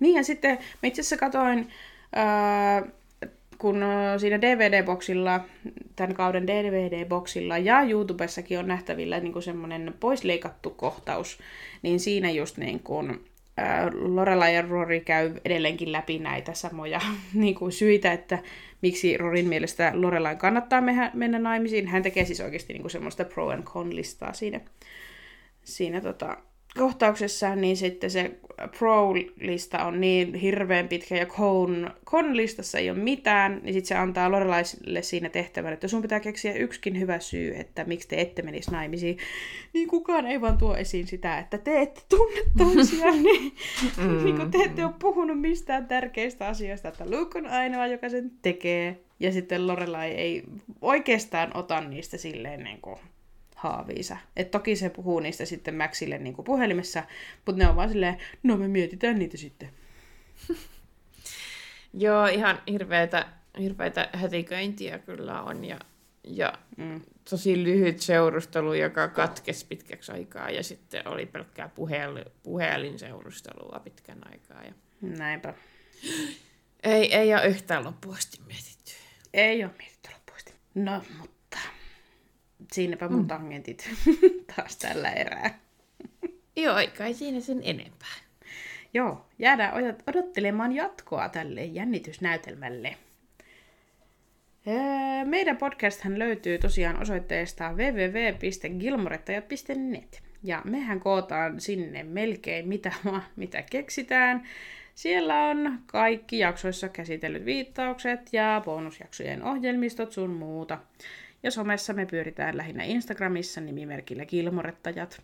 Niin ja sitten mä itse asiassa katoin, ää, kun siinä DVD-boksilla, tämän kauden DVD-boksilla ja YouTubessakin on nähtävillä niin semmoinen poisleikattu kohtaus, niin siinä just niin kuin, Lorela ja Rory käy edelleenkin läpi näitä samoja niin kuin syitä, että miksi Rorin mielestä Lorelain kannattaa mennä naimisiin. Hän tekee siis oikeasti niin kuin semmoista pro and con listaa siinä, siinä tota, kohtauksessa, niin sitten se pro-lista on niin hirveän pitkä ja con, con-listassa ei ole mitään, niin sitten se antaa Lorelaisille siinä tehtävän, että sun pitää keksiä yksikin hyvä syy, että miksi te ette menisi naimisiin. Niin kukaan ei vaan tuo esiin sitä, että te ette tunne toisiaan, niin, mm. niin kun te ette ole puhunut mistään tärkeistä asioista, että Luke on ainoa, joka sen tekee. Ja sitten Lorelai ei oikeastaan ota niistä silleen niin kuin haaviinsa. Et toki se puhuu niistä sitten Maxille niin kuin puhelimessa, mutta ne on vaan silleen, no me mietitään niitä sitten. Joo, ihan hirveitä, hirveitä hätiköintiä kyllä on ja, ja mm. tosi lyhyt seurustelu, joka katkesi pitkäksi aikaa ja sitten oli pelkkää puhel, puhelinseurustelua pitkän aikaa. Ja... Näinpä. Ei, ei ole yhtään loppuasti mietitty. Ei ole mietitty loppuasti. No, mutta Siinäpä mun mm. tangentit taas tällä erää. Joo, kai siinä sen enempää. Joo, jäädään odottelemaan jatkoa tälle jännitysnäytelmälle. Öö, meidän podcasthan löytyy tosiaan osoitteesta www.gilmorettajat.net. Ja mehän kootaan sinne melkein mitä, mitä keksitään. Siellä on kaikki jaksoissa käsitellyt viittaukset ja bonusjaksojen ohjelmistot sun muuta. Ja somessa me pyöritään lähinnä Instagramissa nimimerkillä Kilmorettajat.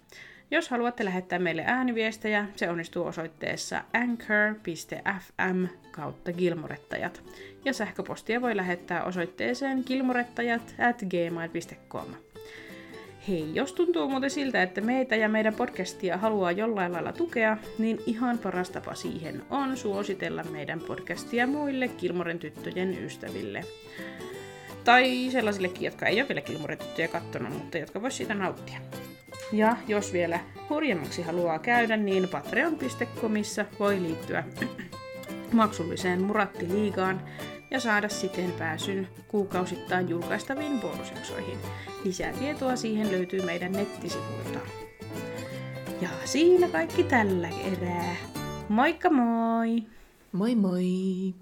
Jos haluatte lähettää meille ääniviestejä, se onnistuu osoitteessa anchor.fm kautta Gilmorettajat. Ja sähköpostia voi lähettää osoitteeseen gilmorettajat at gmail.com. Hei, jos tuntuu muuten siltä, että meitä ja meidän podcastia haluaa jollain lailla tukea, niin ihan paras tapa siihen on suositella meidän podcastia muille Kilmoren tyttöjen ystäville. Tai sellaisillekin, jotka ei ole vielä Kilmurityttöjä kattonut, mutta jotka vois siitä nauttia. Ja jos vielä hurjemmaksi haluaa käydä, niin patreon.comissa voi liittyä maksulliseen Muratti-liigaan ja saada siten pääsyn kuukausittain julkaistaviin bonusjaksoihin. Lisää tietoa siihen löytyy meidän nettisivuilta. Ja siinä kaikki tällä erää. Moikka moi! Moi moi!